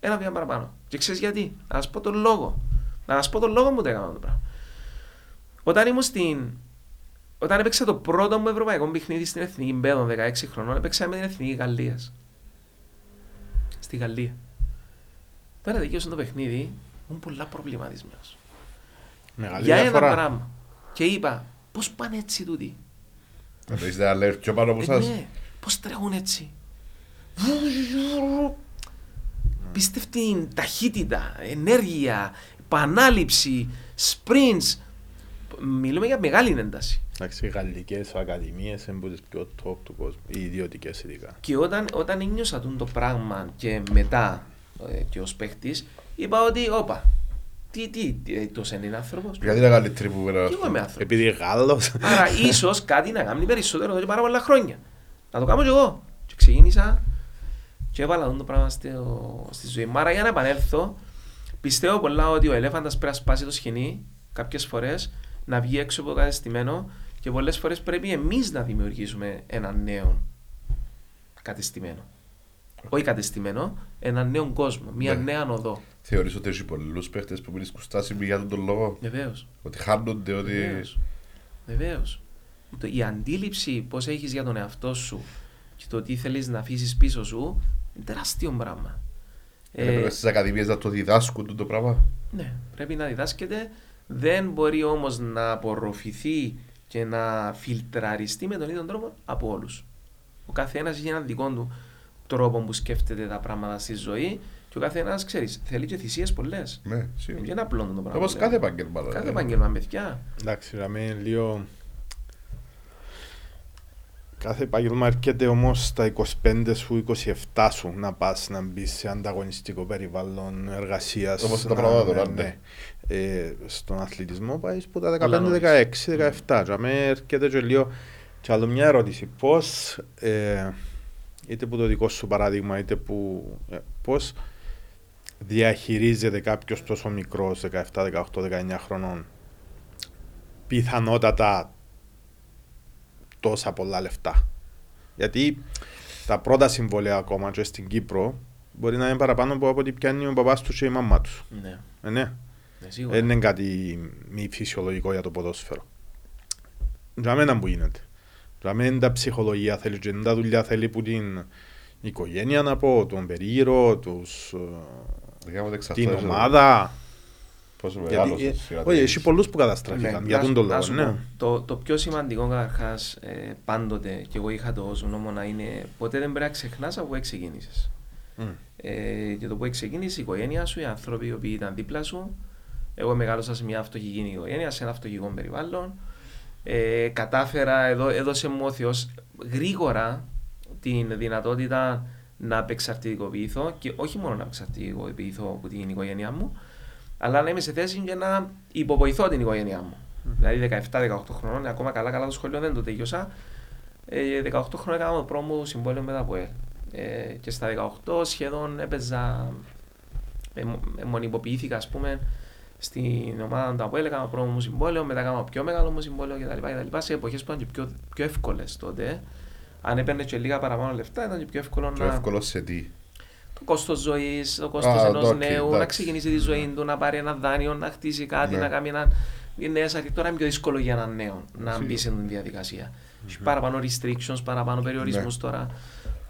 Ένα βήμα παραπάνω. Και ξέρεις γιατί; Να σα πω τον λόγο. Να σα πω τον λόγο μου το έκανα το πράγμα. Όταν ήμουν στην. Όταν έπαιξα το πρώτο μου ευρωπαϊκό παιχνίδι στην Εθνική Μπέδων 16 χρονών, έπαιξα με την Εθνική Γαλλίας. Στη Γαλλία. Τώρα δικαίωσε το παιχνίδι, ήμουν πολλά προβληματισμένος. Για ένα πράγμα. Και είπα, πώς πάνε έτσι τούτοι;
Να το είστε alert πιο πάνω από εσάς.
Ναι, πώς τρέχουν έτσι; Πίστευτη ταχύτητα, ενέργεια, επανάληψη, sprints. Μιλούμε για μεγάλη ένταση.
Εντάξει, οι γαλλικές ακαδημίες είναι από τι πιο top του κόσμου, οι ιδιωτικές ειδικά.
Και όταν, όταν ένιωσα το πράγμα και μετά ε, και ως παίχτης, είπα ότι, όπα, τι, τι, τι τόσο είναι άνθρωπος.
Γιατί είναι καλύτερη που πέρα.
Και εγώ είμαι άνθρωπος.
Επειδή Γάλλος.
Άρα ίσως κάτι να κάνει περισσότερο εδώ και πάρα πολλά χρόνια. Να το κάνω κι εγώ. Και ξεκίνησα και έβαλα το πράγμα στη, στη ζωή μου. Άρα για να επανέλθω, πιστεύω πολλά ότι ο ελέφαντας πρέπει να σπάσει το σκηνή κάποιες φορές, να βγει έξω από το κατεστημένο και πολλές φορές πρέπει εμείς να δημιουργήσουμε ένα νέο κατεστημένο. Όχι κατεστημένο, ένα νέο κόσμο, μια
Ναι.
νέα οδό.
Θεωρείς ότι έχει πολλούς παίχτες που βρίσκουν στάση για τον λόγο;
Βεβαίως.
Ότι χάνονται, ότι...
Βεβαίως. Η αντίληψη πώς έχεις για τον εαυτό σου και το τι θέλεις να αφήσεις πίσω σου είναι τεράστιο πράγμα.
Ε, Έπρεπε στις ακαδημίες να το διδάσκουν το πράγμα.
Ναι, πρέπει να διδάσκεται. Δεν μπορεί όμως να απορροφηθεί και να φιλτραριστεί με τον ίδιο τρόπο από όλους. Ο καθένας έχει έναν δικό του τρόπο που σκέφτεται τα πράγματα στη ζωή και ο καθένας, ξέρεις, θέλει και θυσίες πολλές.
Ναι,
Δεν
σίγουρα.
είναι απλό το πράγμα.
Όπως
λέω.
κάθε επάγγελμα.
Κάθε
δηλαδή.
επάγγελμα, παιδιά.
Εντάξει, δηλαδή λίγο. Κάθε επάγγελμα έρχεται όμως στα 25 σου, 27 σου να πας να μπει σε ανταγωνιστικό περιβάλλον εργασίας.
Όπως τα πράγματα τώρα, ναι.
Ε, στον αθλητισμό πάεις που τα
Αλλά
15, 16, 17. Για μένα έρχεται και λίγο. Και άλλο μια ερώτηση. Πώς, ε, είτε που το δικό σου παράδειγμα, είτε που. Ε, Πώς διαχειρίζεται κάποιος τόσο μικρός, 17, 18, 19 χρονών, πιθανότατα τόσα πολλά λεφτά. Γιατί τα πρώτα συμβόλαια ακόμα και στην Κύπρο μπορεί να είναι παραπάνω από ό,τι πιάνει ο παπάς τους και η μαμά τους.
Ναι,
Ε, ναι.
ναι, σίγουρα.
Δεν είναι κάτι μη φυσιολογικό για το ποδόσφαιρο. Για μένα που γίνεται. Για μένα τα ψυχολογία θέλει και τα δουλειά θέλει που την οικογένεια να πω, τον περίγυρο, τους, ε,
Δικάμε
την
εξαρτάται
ομάδα.
Πόσο
Γιατί,
μεγάλος
ε,
σειρά
όχι,
της.
έχει πολλούς που καταστράφηκαν.
Ναι,
για
να
τον
σου-
το
να
λόγο,
σου
ναι.
πω, Το, το πιο σημαντικό καταρχάς ε, πάντοτε και εγώ είχα το ως γνώμονα είναι ποτέ δεν πρέπει να ξεχνάς από πού ξεκίνησες.
Μμ.
Ε, και το που ξεκίνησε η οικογένεια σου, οι άνθρωποι οι οποίοι ήταν δίπλα σου. Εγώ μεγάλωσα σε μια φτωχική οικογένεια, σε ένα φτωχικό περιβάλλον. Ε, κατάφερα, εδώ, έδωσε μου ο Θεός γρήγορα την δυνατότητα να απεξαρτητικοποιηθώ και όχι μόνο να απεξαρτητικοποιηθώ από την οικογένειά μου, αλλά να είμαι σε θέση και να υποβοηθώ την οικογένειά μου. Δηλαδή 17-18 χρονών, ακόμα καλά καλά το σχολείο δεν το τελειώσα. Ε, 18 χρόνια έκανα το πρώτο μου συμβόλαιο με το ΑΠΟΕΛ. Ε, και στα 18 σχεδόν έπαιζα, ε, μο- ε, μονιμοποιήθηκα ας πούμε στην ομάδα του ΑΠΟΕΛ, έκανα το πρώτο μου συμβόλαιο, μετά έκανα το πιο μεγάλο μου συμβόλαιο κτλ. κτλ. Σε εποχές που ήταν και πιο, πιο εύκολες τότε. Αν έπαιρνε και λίγα παραπάνω λεφτά, ήταν και πιο εύκολο
Πιο
να.
εύκολο σε τι;
Το κόστος ζωής, το κόστος
Α,
ενός
οκ,
νέου, να
εντάξει.
ξεκινήσει τη ζωή του, να πάρει ένα δάνειο, να χτίσει κάτι,
Ναι.
να κάνει ένα. νέες αρχέ. Τώρα είναι πιο δύσκολο για έναν νέο να
Σίγουρα.
μπει σε αυτή τη διαδικασία. Έχει παραπάνω restrictions, παραπάνω περιορισμούς
Ναι.
τώρα.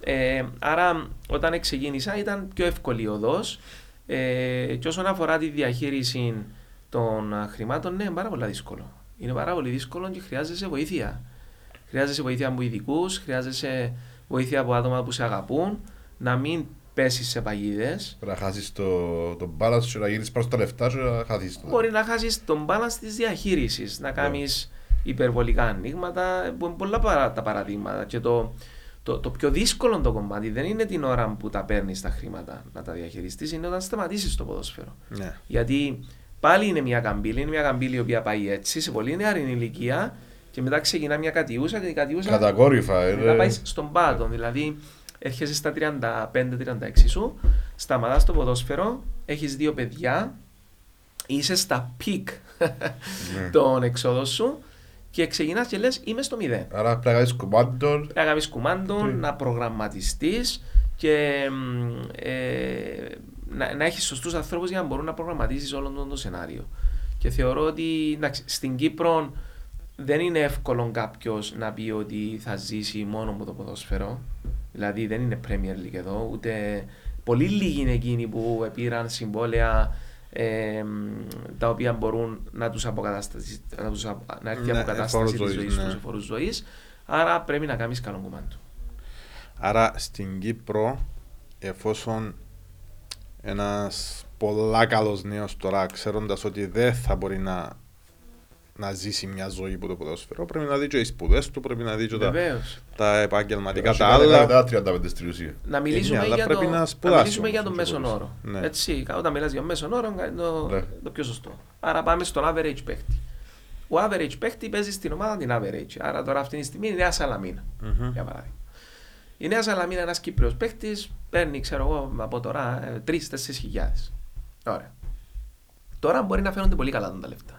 Ε, άρα, όταν ξεκίνησα, ήταν πιο εύκολη η οδός. Ε, και όσον αφορά τη διαχείριση των α, χρημάτων, ναι, είναι πάρα πολύ δύσκολο. Είναι πάρα πολύ δύσκολο και χρειάζεσαι βοήθεια. Χρειάζεσαι βοήθεια από ειδικούς, χρειάζεσαι βοήθεια από άτομα που σε αγαπούν, να μην πέσεις σε παγίδες.
Πρέπει να χάσεις το, το balance και να γίνεις πάνω στα λεφτά και να χάσεις το.
Μπορεί να χάσεις τον balance της διαχείρισης, να κάνεις υπερβολικά ανοίγματα. που είναι Πολλά παρα- τα παραδείγματα. Και το, το, το πιο δύσκολο το κομμάτι δεν είναι την ώρα που τα παίρνεις τα χρήματα να τα διαχειριστείς, είναι όταν σταματήσεις το ποδόσφαιρο.
Ναι.
Γιατί πάλι είναι μια καμπύλη, είναι μια καμπύλη η οποία πάει έτσι σε πολύ νεαρή ηλικία και μετά ξεκινά μια κατιούσα και η κατιούσα
Κατακόρυφα,
μετά
είναι.
πάει στον πάτο. Δηλαδή έρχεσαι στα 35-36 σου, σταματάς το ποδόσφαιρο, έχεις δύο παιδιά, είσαι στα peak
Ναι.
των εξόδων σου και ξεκινάς και λες είμαι στο μηδέν.
Άρα πρέπει να κάνεις κουμάντο.
Πρέπει να κάνεις κουμάντο, να προγραμματιστείς και μ, ε, να, να έχεις σωστούς ανθρώπους για να μπορούν να προγραμματίσεις όλο το, το σενάριο. Και θεωρώ ότι εντάξει, στην Κύπρο δεν είναι εύκολο κάποιος να πει ότι θα ζήσει μόνο με το ποδόσφαιρο. Δηλαδή δεν είναι Premier League εδώ, ούτε πολύ λίγοι είναι εκείνοι που πήραν συμβόλαια ε, μ, τα οποία μπορούν να τους αποκαταστήσει, να, τους, απο- να έρθει η
Ναι,
αποκατάσταση
φόρους
της
ζωής,
ζωής
ναι.
τους, σε φόρους ζωής. Άρα πρέπει να κάνεις καλό κομμάτι.
Άρα στην Κύπρο, εφόσον ένας πολλά καλός νέος τώρα, ξέροντας ότι δεν θα μπορεί να, να ζήσει μια ζωή από το ποδόσφαιρο, πρέπει να δει και οι σπουδές του, πρέπει να δει και τα,
Βεβαίως.
τα επαγγελματικά,
Έχει
τα
κάνει
άλλα.
μετά 35 στην ουσία.
Να μιλήσουμε,
ναι, αλλά
για,
πρέπει
το,
να
να
σπουδάσει
μιλήσουμε για
όμως,
τον
όχι
μέσον
μπορείς.
όρο.
Ναι.
Έτσι, όταν μιλάς για μέσον όρο, είναι το,
Ναι.
το πιο σωστό. Άρα πάμε στον average παίχτη. Ο average παίχτη παίζει στην ομάδα την average. Άρα τώρα αυτή τη στιγμή είναι η Νέα Σαλαμίνα.
Μμμ.
Για παράδειγμα. Η Νέα Σαλαμίνα, ένας Κύπριος παίχτη, παίρνει, ξέρω εγώ, από τώρα 3-4 χιλιάδες. Ωραία. Τώρα μπορεί να φαίνονται πολύ καλά τα λεφτά.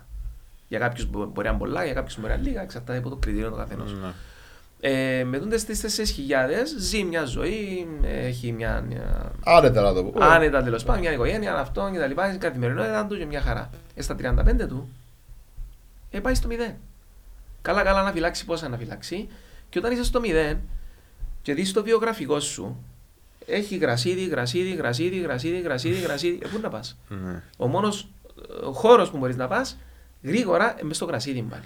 Για κάποιους μπορεί να είναι πολλά, για κάποιους μπορεί να είναι λίγα, εξαρτάται από το κριτήριο του καθενός.
Ναι.
Ε, με τούντε τι 4.000 ζει μια ζωή, έχει μια, μια
Άνετα να το πω.
άνετα τέλος πάντων, μια οικογένεια, αυτό και τα λοιπά. Η καθημερινότητα του και μια χαρά. Ε, στα 35 του ε, πάει στο 0. Καλά, καλά να φυλάξει πόσα να φυλάξει. Και όταν είσαι στο 0 και δεις το βιογραφικό σου, έχει γρασίδι, γρασίδι, γρασίδι, γρασίδι, γρασίδι, γρασίδι. Ε, πού να πας;
Ναι.
Ο μόνος χώρος που μπορείς να πας γρήγορα είναι μες στο γρασίδι πάλι.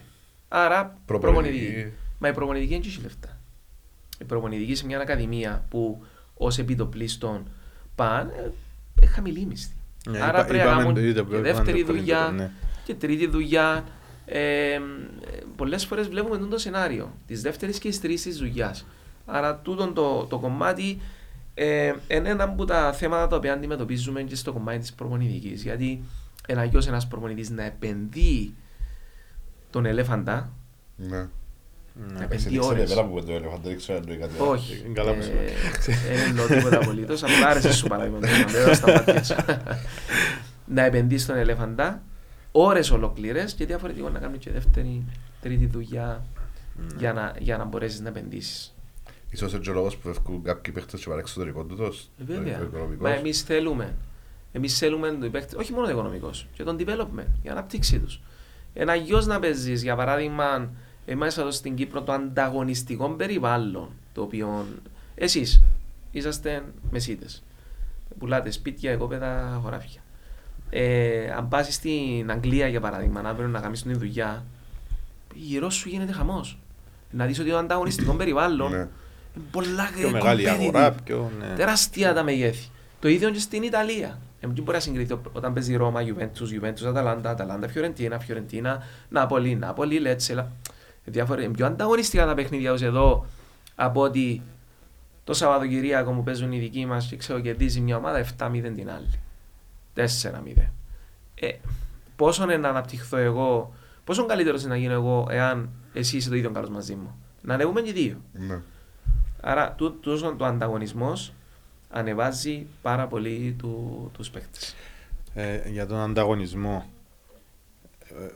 Άρα προπονητική.
Προπονητική.
Μα η προπονητική δεν έχει λεφτά. Η προπονητική σε μια ακαδημία που ως επιτοπλίστων πάνε, ε, χαμηλή μισθή.
Ναι,
Άρα
είπα-
πρέπει να
είπαμε
κάνουν
το ίδιο,
και
είπαμε
δεύτερη
το πριν,
δουλειά
ναι.
και τρίτη δουλειά. Ε, Πολλές φορές βλέπουμε τούτο το σενάριο της δεύτερης και της τρίτης δουλειάς. Άρα τούτο το, το κομμάτι ε, είναι ένα από τα θέματα τα οποία αντιμετωπίζουμε και στο κομμάτι της προπονητικής. Γιατί ένα γιος ένας προπονητής να επενδύει τον ελέφαντα
Ναι.
Να
Σε
επενδύει
δείξε
ώρες.
εμένα που με το ελεφαντό, δεν ξέρω αν εννοεί κάτι άλλο.
Όχι.
Είναι καλά που σου
Ε, Δεν εννοώ τίποτα απολύτως. Απλά άρεσε σου παράδειγμα. Δεν έδωσα στα μάτια σου. Να επενδύεις στον ελεφαντά ώρες ολοκλήρες και διαφορετικό να κάνεις και δεύτερη, τρίτη δουλειά για να, για να μπορέσεις να επενδύσεις.
Ίσως είναι και ο λόγος που φεύγουν κάποιοι παίχτες και πάνε εξωτερικό τούτος.
Ε, Βέβαια.
ο οικονομικός.
Μα εμείς θέλουμε. Εμείς θέλουμε το παίκτη, όχι μόνο το οικονομικός, και τον development, για ανάπτυξή τους. Ένα γιος να παίζεις, για παράδειγμα, εμάς εδώ στην Κύπρο το ανταγωνιστικό περιβάλλον, το οποίο εσείς είσαστε μεσίτες. Πουλάτες σπίτια, οικόπεδα, χωράφια. Ε, αν πας στην Αγγλία, για παράδειγμα, να πρέπει να κάνεις την δουλειά, γύρω σου γίνεται χαμός. Να δεις ότι το ανταγωνιστικό περιβάλλον
Ναι.
είναι πολλά
Πιο μεγάλη
competitive.
αγορά, πιο... ναι.
Τεράστια τα μεγέθη. Το ίδιο και στην Ιταλία. Ε, Δεν μπορεί να συγκριθεί όταν παίζει Ρώμα, Juventus, Juventus, Αταλάντα, Αταλάντα, Φιωρεντίνα, Φιωρεντίνα, Νάπολη, Νάπολη, Λέτσελα. Διάφορα, είναι πιο ανταγωνιστικά τα παιχνίδια ως εδώ από ότι το Σαββατοκυριακό μου παίζουν οι δικοί μας και ξέρω κερδίζει μια ομάδα 7-0 την άλλη. 4-0. Ε, πόσο είναι να αναπτυχθώ εγώ, πόσο καλύτερος είναι να γίνω εγώ εάν εσύ είσαι το ίδιο καλός μαζί μου. Να ανεβούμε και οι δύο.
Ναι.
Άρα τού- τούτος ο ανταγωνισμός ανεβάζει πάρα πολύ του, τους παίκτες.
Ε, για τον ανταγωνισμό. Ε,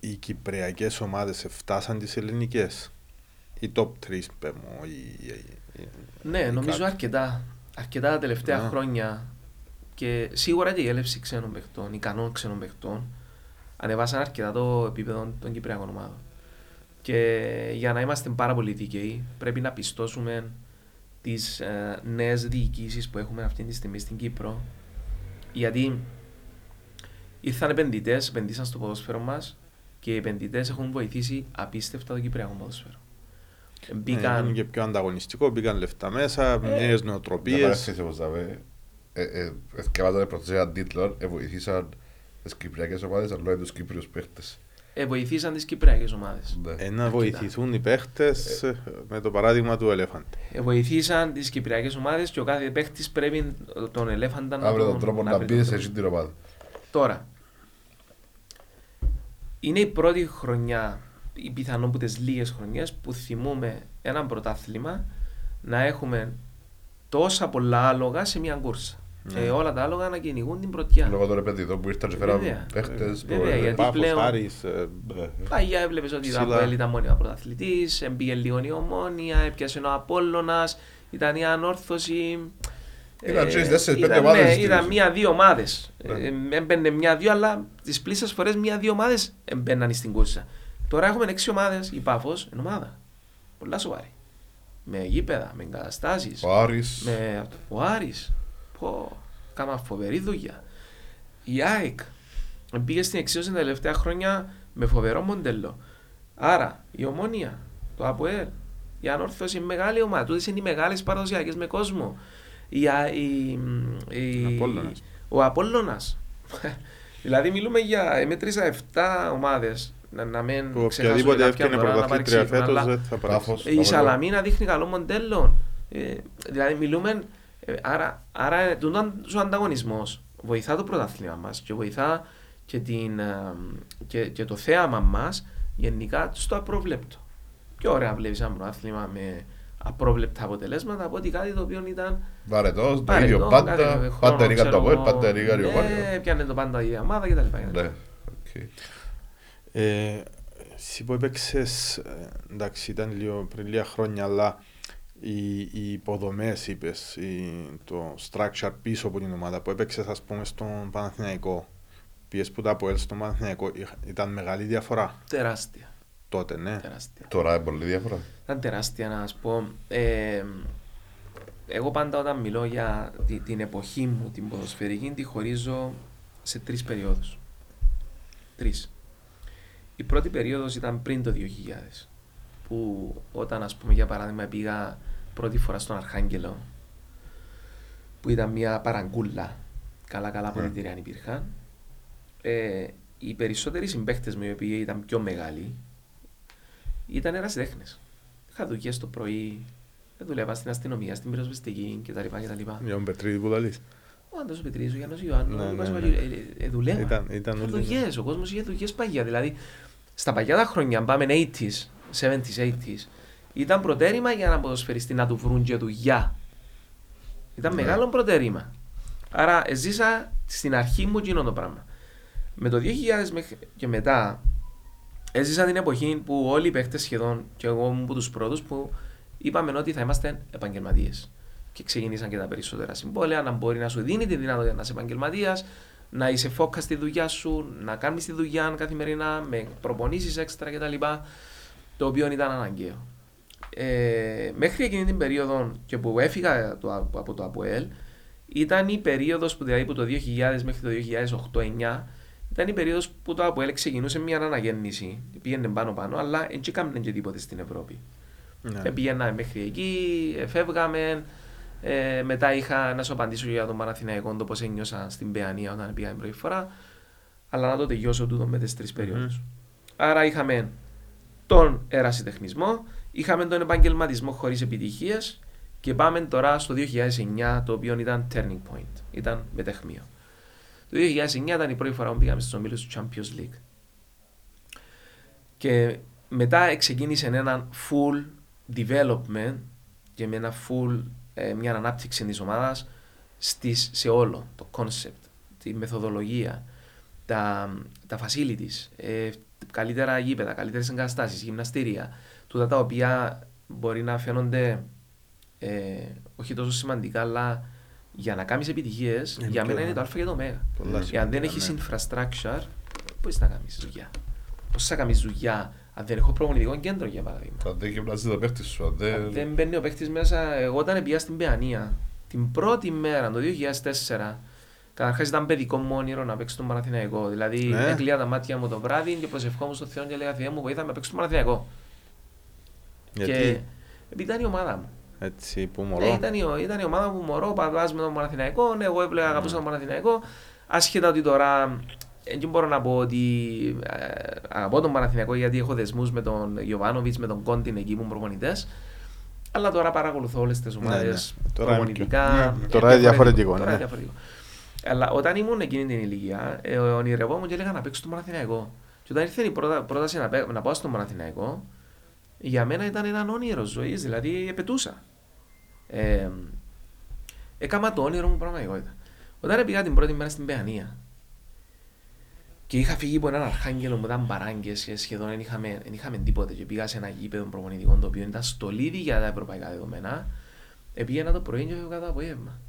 οι κυπριακές ομάδες φτάσαν τις ελληνικές; Οι top 3 πέμω. Οι, οι, οι,
Ναι,
οι
νομίζω
κάποιοι.
αρκετά. Αρκετά τα τελευταία
Ναι.
χρόνια και σίγουρα και η έλευση ξένων παιχτών, ικανών ξένων παιχτών, ανεβάσαν αρκετά το επίπεδο των Κυπριακών ομάδων. Και για να είμαστε πάρα πολύ δίκαιοι, πρέπει να πιστώσουμε τις ε, νέες διοικήσεις που έχουμε αυτή τη στιγμή στην Κύπρο. Γιατί ήρθαν επενδυτές, επενδύσαν στο ποδόσφαιρο μας και οι επενδυτές έχουν βοηθήσει απίστευτα το Κυπριακό ποδόσφαιρο.
Ναι,
Μπήκαν.
είναι και πιο ανταγωνιστικό, μπήκαν λεφτά μέσα, νέες
Δεν
νοοτροπίες.
παρέστησε όπως θα πει. Ε, ε, Εθιαβάζανε πρώτα έναν τίτλο, ε, βοηθήσαν τις κυπριακές ομάδες, αλλά και τους Κύπριους παίχτες.
Ε, βοηθήσαν τις Κυπριακές ομάδες.
Ναι.
Ε, να
Αρκετά.
βοηθηθούν οι παίχτες ε, με το παράδειγμα του Ελέφαντη.
Ε, βοηθήσαν τις Κυπριακές ομάδες και ο κάθε παίχτης πρέπει τον ελέφαντα να
Αύριο
τον
τον τρόπο να
βρει
μπει
τον
σε
τρόπο.
εκείνη την ομάδα.
Τώρα, είναι η πρώτη χρονιά, ή πιθανόν που τις λίγες χρονιές, που θυμούμε ένα πρωτάθλημα να έχουμε τόσα πολλά άλογα σε μια κούρσα.
Ναι.
Και όλα τα άλογα να κυνηγούν την πρωτιά.
Λόγω των επενδυτών που ήρθαν και φέραν
Βέβαια.
παίχτες. που-
Βέβαια,
ε,
γιατί
Πάφος,
πλέον-
Άρης, ε,
ναι.
Παγιά έβλεπες ότι
Ψηλά.
το Αποέλ ήταν μόνιμα πρωταθλητής, έμπηκε λίγο η Ομόνια, έπιασε ο Απόλλωνας, ήταν η Ανόρθωση.
Ήταν
Ε,
τρεις, τέσσερις,
ήταν,
πέντε ομάδες
ναι,
στην
ήταν
ουσία.
μία-δύο ομάδες.
Ναι.
Ε, Έμπαινε μία-δύο, αλλά τις πλήσες φορές μία-δύο ομάδες έμπαιναν στην κούρσα. Τώρα έχουμε έξι ομάδες, η Πάφος είναι ομάδα. Πολλά σοβαρή. Με γήπεδα, με εγκαταστάσεις.
Ο Άρης.
Με ο Άρης. Πω, κάμα φοβερή δουλειά. Η ΑΕΚ πήγε στην εξίσωση τα τελευταία χρόνια με φοβερό μοντέλο. Άρα η Ομόνια, το ΑΠΟΕΛ, η Ανόρθωση, η μεγάλη ομάδα. Τούτες είναι οι μεγάλες παραδοσιακές με κόσμο. Η, Α- η, η-
Απόλλωνας.
ο Απόλλωνας. δηλαδή μιλούμε για, μέτρησα 7 ομάδες. Να, να μην
που
ξεχάσουμε
οποιαδήποτε
κάποια
έφτιανε
τώρα, να
πρωταθλήτρια
παρεξηγηθούν,
φέτος
αλλά-
δεν θα
Πάφος.
παράξει.
ε, η
Πάμε
Σαλαμίνα δείχνει καλό μοντέλο. Ε, δηλαδή μιλούμε, ε, άρα, άρα ε, τούτον ο ανταγωνισμός βοηθά το πρωτάθλημα μας και βοηθά και, την, ε, και, και το θέαμα μας γενικά στο απρόβλεπτο. Πιο ωραία βλέπεις ένα πρωτάθλημα με απρόβλεπτα αποτελέσματα από ότι κάτι το οποίο ήταν
Βαρετός, το
Πάρε
ίδιο
το,
πάντα.
κάθε χρόνο,
Πάντα είναι
ξέρω
το Αποέλ,
εγώ,
πάντα είναι η
Ναι,
Ομόνια.
πιάνε το πάντα η ομάδα κτλ.
Ναι, οκ.
Ε, εσύ που έπαιξες, ε, εντάξει ήταν λίγο πριν λίγα χρόνια, αλλά οι, οι υποδομές είπες, η- το structure πίσω από την ομάδα που έπαιξες ας πούμε στον Παναθηναϊκό, πήες που το ΑΠΟΕΛ στον Παναθηναϊκό, είχα- ήταν μεγάλη διαφορά;
Τεράστια.
τότε, ναι.
τεράστια.
Τώρα είναι πολύ διαφορά.
Ήταν τεράστια να σου πω. Ε, εγώ πάντα όταν μιλώ για τη- την εποχή μου, την ποδοσφαιρική, τη χωρίζω σε τρεις περιόδους. Τρεις. Η πρώτη περίοδος ήταν πριν το 2000, που όταν ας πούμε για παράδειγμα πήγα πρώτη φορά στον Αρχάγγελο, που ήταν μια παραγκούλα, καλά καλά αποδητήρια αν υπήρχαν. Ε, οι περισσότεροι συμπαίχτες μου οι οποίοι ήταν πιο μεγάλοι ήταν ερασιτέχνες. Είχα δουλειές το πρωί, δούλευα στην αστυνομία, στην πυροσβεστική κτλ. κτλ.
Για τον Πετρίδη που τα λες.
Ο Άντρος ο Πετρίδης, ο Γιάννος Ιωάννου,
Ναι,
ο Λουκάς
ναι,
Βαγγέλη,
ναι.
ε, ε, ε, δουλεύα.
Ήταν- ήταν
Είχα
όλοι,
δουλειές, ο κόσμος είχε δουλειές παγιά. Δηλαδή, στα παλιά τα χρόνια, αν πάμε 80s, 70s, 80s, ήταν προτέρημα για να ποδοσφαιριστή να του βρουν και δουλειά. Ήταν
Ναι.
μεγάλο προτέρημα. Άρα ζήσα στην αρχή μου εκείνο το πράγμα. Με το 2000 μέχρι και μετά έζησα την εποχή που όλοι οι παίχτες σχεδόν και εγώ ήμουν από τους πρώτους που είπαμε ότι θα είμαστε επαγγελματίες. Και ξεκινήσαν και τα περισσότερα συμβόλαια να μπορεί να σου δίνει τη δυνατότητα να είσαι επαγγελματίας, να είσαι φόκα στη δουλειά σου, να κάνεις τη δουλειά καθημερινά με προπονήσεις έξτρα κτλ. Το οποίο ήταν αναγκαίο. Ε, μέχρι εκείνη την περίοδο και που έφυγα το, από το ΑΠΟΕΛ ήταν η περίοδος που δηλαδή από το 2000 μέχρι το 2008-2009 ήταν η περίοδος που το ΑΠΟΕΛ ξεκινούσε μια αναγέννηση. Πήγαινε πάνω πάνω, αλλά δεν έκαμε και τίποτε στην Ευρώπη.
Ναι.
Ε, Πήγαινα μέχρι εκεί, ε, φεύγαμε. Ε, μετά είχα να σου απαντήσω για τον Παναθηναϊκό το πώς ένιωσα στην Παιανία όταν πήγα την πρώτη φορά. Αλλά να το τελειώσω τούτο με τις τρεις περιόδους. Άρα είχαμε τον ερασιτεχνισμό, είχαμε τον επαγγελματισμό χωρίς επιτυχίες και πάμε τώρα στο 2009 το οποίο ήταν turning point, ήταν μετεχμείο. Το 2009 ήταν η πρώτη φορά που πήγαμε στους ομίλους του Champions League. Και μετά ξεκίνησε ένα full development και με ένα full, ε, μια ανάπτυξη της ομάδας στις, σε όλο το concept, τη μεθοδολογία, τα, τα facilities, ε, καλύτερα γήπεδα, καλύτερες εγκαταστάσεις, γυμναστήρια, τούτα τα οποία μπορεί να φαίνονται ε, όχι τόσο σημαντικά, αλλά για να κάνεις επιτυχίες,
Είναι
για
πιο-
μένα είναι το α και το ω.
Πολλά
Για αν δεν
σημαντικά,
έχεις
ναι.
infrastructure, πώς θα κάνεις δουλειά. Πώς θα κάνεις δουλειά αν δεν έχω προπονητικό κέντρο για παράδειγμα.
Αν δεν γυμνάζεις το παίχτη σου, αν δεν.
Αν δεν μπαίνει ο παίχτης μέσα, εγώ όταν πήγα στην Παιανία, την πρώτη μέρα, το 2004, καταρχάς ήταν παιδικό μου όνειρο να παίξω τον Παναθηναϊκό. Δηλαδή,
Ναι.
έκλειά τα μάτια μου το βράδυ και προσευχόμουν στον Θεό και έλεγα Θεέ μου, βοήθα με να παίξω τον Παναθηναϊκό. Και
Γιατί;
επειδή ήταν η ομάδα μου.
έτσι που
Ναι,
μωρό.
ήταν, η, ήταν η ομάδα μου μωρό, παπάς με τον Παναθηναϊκό, ναι, εγώ έβλεπα αγαπούσα τον Παναθηναϊκό. Άσχετα ότι τώρα δεν μπορώ να πω ότι ε, αγαπώ τον Παναθηναϊκό γιατί έχω δεσμούς με τον Ιωβάνοβιτς, με τον Κόντιν εκεί που ήμουν προπονητές. Αλλά τώρα παρακολουθώ όλες τις ομάδες
ναι. Τώρα είναι
προπονητικά.
πιο-
ε,
Τώρα είναι διαφορετικό,
Τώρα
ναι.
είναι διαφορετικό. Αλλά όταν ήμουν εκείνη την ηλικία, ε, ονειρευόμουν και έλεγα να παίξω στον Παναθηναϊκό. Και όταν ήρθε η πρώτα, πρόταση να, παί- να πάω στον Παναθηναϊκό, για μένα ήταν ένα όνειρο ζωής, δηλαδή επετούσα. Ε, έκανα το όνειρο μου πραγματικότητα. Όταν πήγα την πρώτη μέρα στην Παιανία και είχα φύγει από έναν αρχάγγελο που ήταν παράγκες και σχεδόν δεν είχαμε, δεν είχαμε τίποτε και πήγα σε ένα γήπεδο προπονητικό το οποίο ήταν στολίδι για τα ευρωπαϊκά δεδομένα, πήγαινα το πρωί και έφευγα το απόγευμα.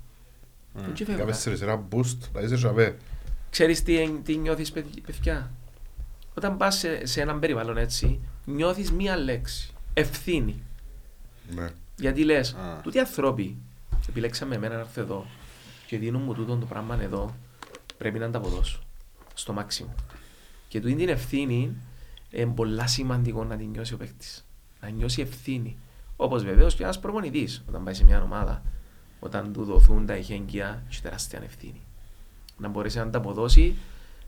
Mm. Και
Κάμε
φεύγα.
σε ένα boost, να είσαι ζαβέ.
Ξέρεις τι, τι νιώθεις παιδ- παιδιά; Όταν πας σε, σε έναν περιβάλλον έτσι, νιώθεις μία λέξη. Ευθύνη.
Ναι.
Γιατί λες,
Α.
τούτοι ανθρώποι επιλέξαμε εμένα να έρθω εδώ και δίνουν μου τούτο το πράγμα εδώ, πρέπει να τα αποδώσω στο μάξιμο. Και τούτη την ευθύνη είναι πολλά σημαντικό να την νιώσει ο παίκτης. Να νιώσει ευθύνη. Όπως βεβαίως και ένας προπονητής όταν πάει σε μια ομάδα, όταν του δοθούν τα εχέγγυα, έχει τεράστια ευθύνη. Να μπορέσει να ανταποδώσει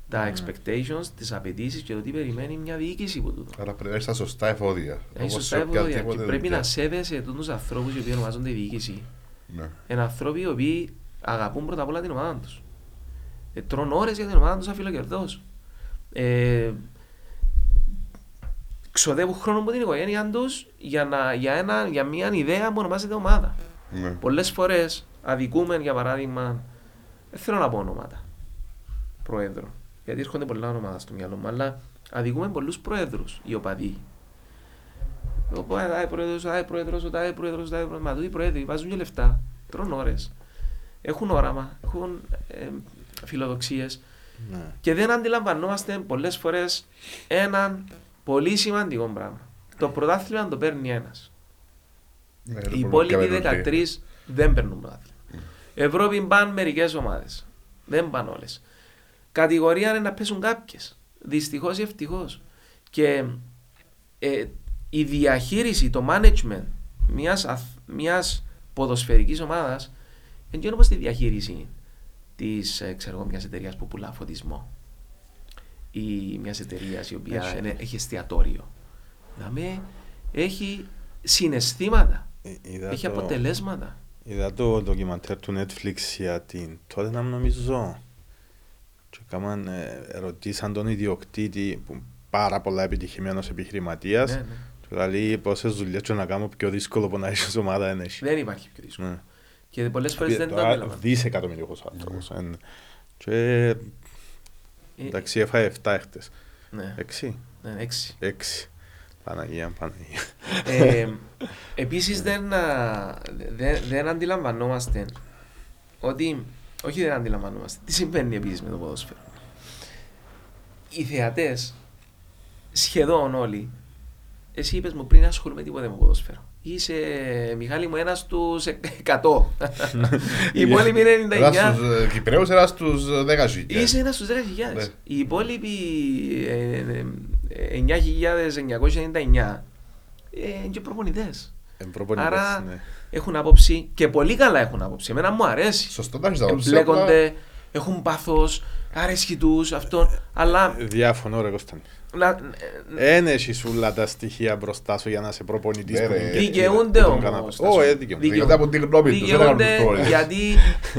τα expectations, τις απαιτήσεις και το τι περιμένει μια διοίκηση από τούτο.
Άρα πρέπει να είσαι στα σωστά εφόδια.
Να είσαι
Όπως
σωστά
σε
ευωδία και
οποιαδήποτε
πρέπει
δουλειά.
να σέβεσαι τους ανθρώπους οι οποίοι ονομάζονται διοίκηση.
Ναι.
Είναι άνθρωποι οι οποίοι αγαπούν πρώτα απ' όλα την ομάδα τους. Ε, τρώνε ώρες για την ομάδα τους αφιλοκερδός. Ε, ξοδεύουν χρόνο από την οικογένειά τους για, να, για, ένα, για μια ιδέα που ονομάζεται ομάδα.
Ναι.
Πολλές φορές αδικούμε για παράδειγμα, δεν θέλω να πω ονόματα προέδρων, γιατί έρχονται πολλά ονόματα στο μυαλό μου, αλλά αδικούμε πολλούς προέδρους οι οπαδοί. Ο τάδε πρόεδρος, ο τάδε πρόεδρος, ο τάδε πρόεδρος, ο τάδε πρόεδρος, μα τούτοι οι πρόεδροι βάζουν και λεφτά, τρώνε ώρες, έχουν όραμα, έχουν ε, φιλοδοξίες
Ναι.
και δεν αντιλαμβανόμαστε πολλές φορές έναν πολύ σημαντικό πράγμα. Το πρωτάθλημα το παίρνει ένας.
Ναι,
Οι
λοιπόν,
υπόλοιποι
κάμε
13 δεν παίρνουν πρωτάθλημα. Ευρώπη πάνε μερικές ομάδες. Δεν πάνε όλες. Κατηγορία είναι να πέσουν κάποιες. Δυστυχώς ή ευτυχώς. Και ε, η διαχείριση, το management μιας, αθ- μιας ποδοσφαιρικής ομάδας δεν είναι όπως τη διαχείριση της ε, ξέρω, εγώ, μιας εταιρείας που πουλά φωτισμό ή μιας εταιρείας η οποία
Έχει.
είναι- έχει εστιατόριο. Δηλαδή έχει συναισθήματα,
Ε, είδα
έχει
το-
αποτελέσματα.
Είδα το ντοκιμαντέρ του Netflix για την τότε να νομίζω και κάμαν, ε, ρωτήσαν τον ιδιοκτήτη που πάρα πολλά επιτυχημένος επιχειρηματίας.
Ναι, ναι.
Και Δηλαδή πόσες δουλειές και να κάνω πιο δύσκολο που να έχεις ομάδα δεν έχει.
Δεν υπάρχει πιο δύσκολο.
Ναι.
Και πολλές φορές δεν το
Τώρα
αντιλαμβάνω.
Δισεκατομμυρικός άνθρωπος. εν. Και
Ε,
εντάξει έφαγε 7 έχτες.
Ναι,
6.
ναι, έξι.
6. Παναγία, Παναγία.
Ε, επίσης δεν, α, δεν, δεν αντιλαμβανόμαστε ότι, όχι δεν αντιλαμβανόμαστε, τι συμβαίνει επίσης με το ποδόσφαιρο. Οι θεατές, σχεδόν όλοι, εσύ είπες μου πριν ασχολούμαι τίποτε με ποδόσφαιρο. Είσαι, Μιχάλη μου, ένας στους 100. Οι υπόλοιποι είναι 99.
Ένας στους ε, Κυπρέους, ένας στους ε, 10
Είσαι ένας στους 10.000.
Ναι.
Οι υπόλοιποι ε, ε, ε, 9.999 ε, είναι και προπονητές.
Εμπροπονητές,
Άρα
ναι.
έχουν άποψη και πολύ καλά έχουν άποψη. Εμένα μου αρέσει.
Σωστό, να έχεις άποψη, απλά-
Εμπλέκονται, έχουν πάθος, αρέσει τους αυτό. Αλλά
Διαφωνώ ρε Κωνσταντίνε.
να,
Εν έχεις όλα τα στοιχεία μπροστά σου για να είσαι προπονητής
Ναι,
που
ρε.
είναι-
δικαιούνται
που τον
όμως.
καναπές. Ω, ε, δικαιούνται.
Δικαιούνται από την γνώμη τους, δεν έκαναν τους
Δικαιούνται
προπονητές.
γιατί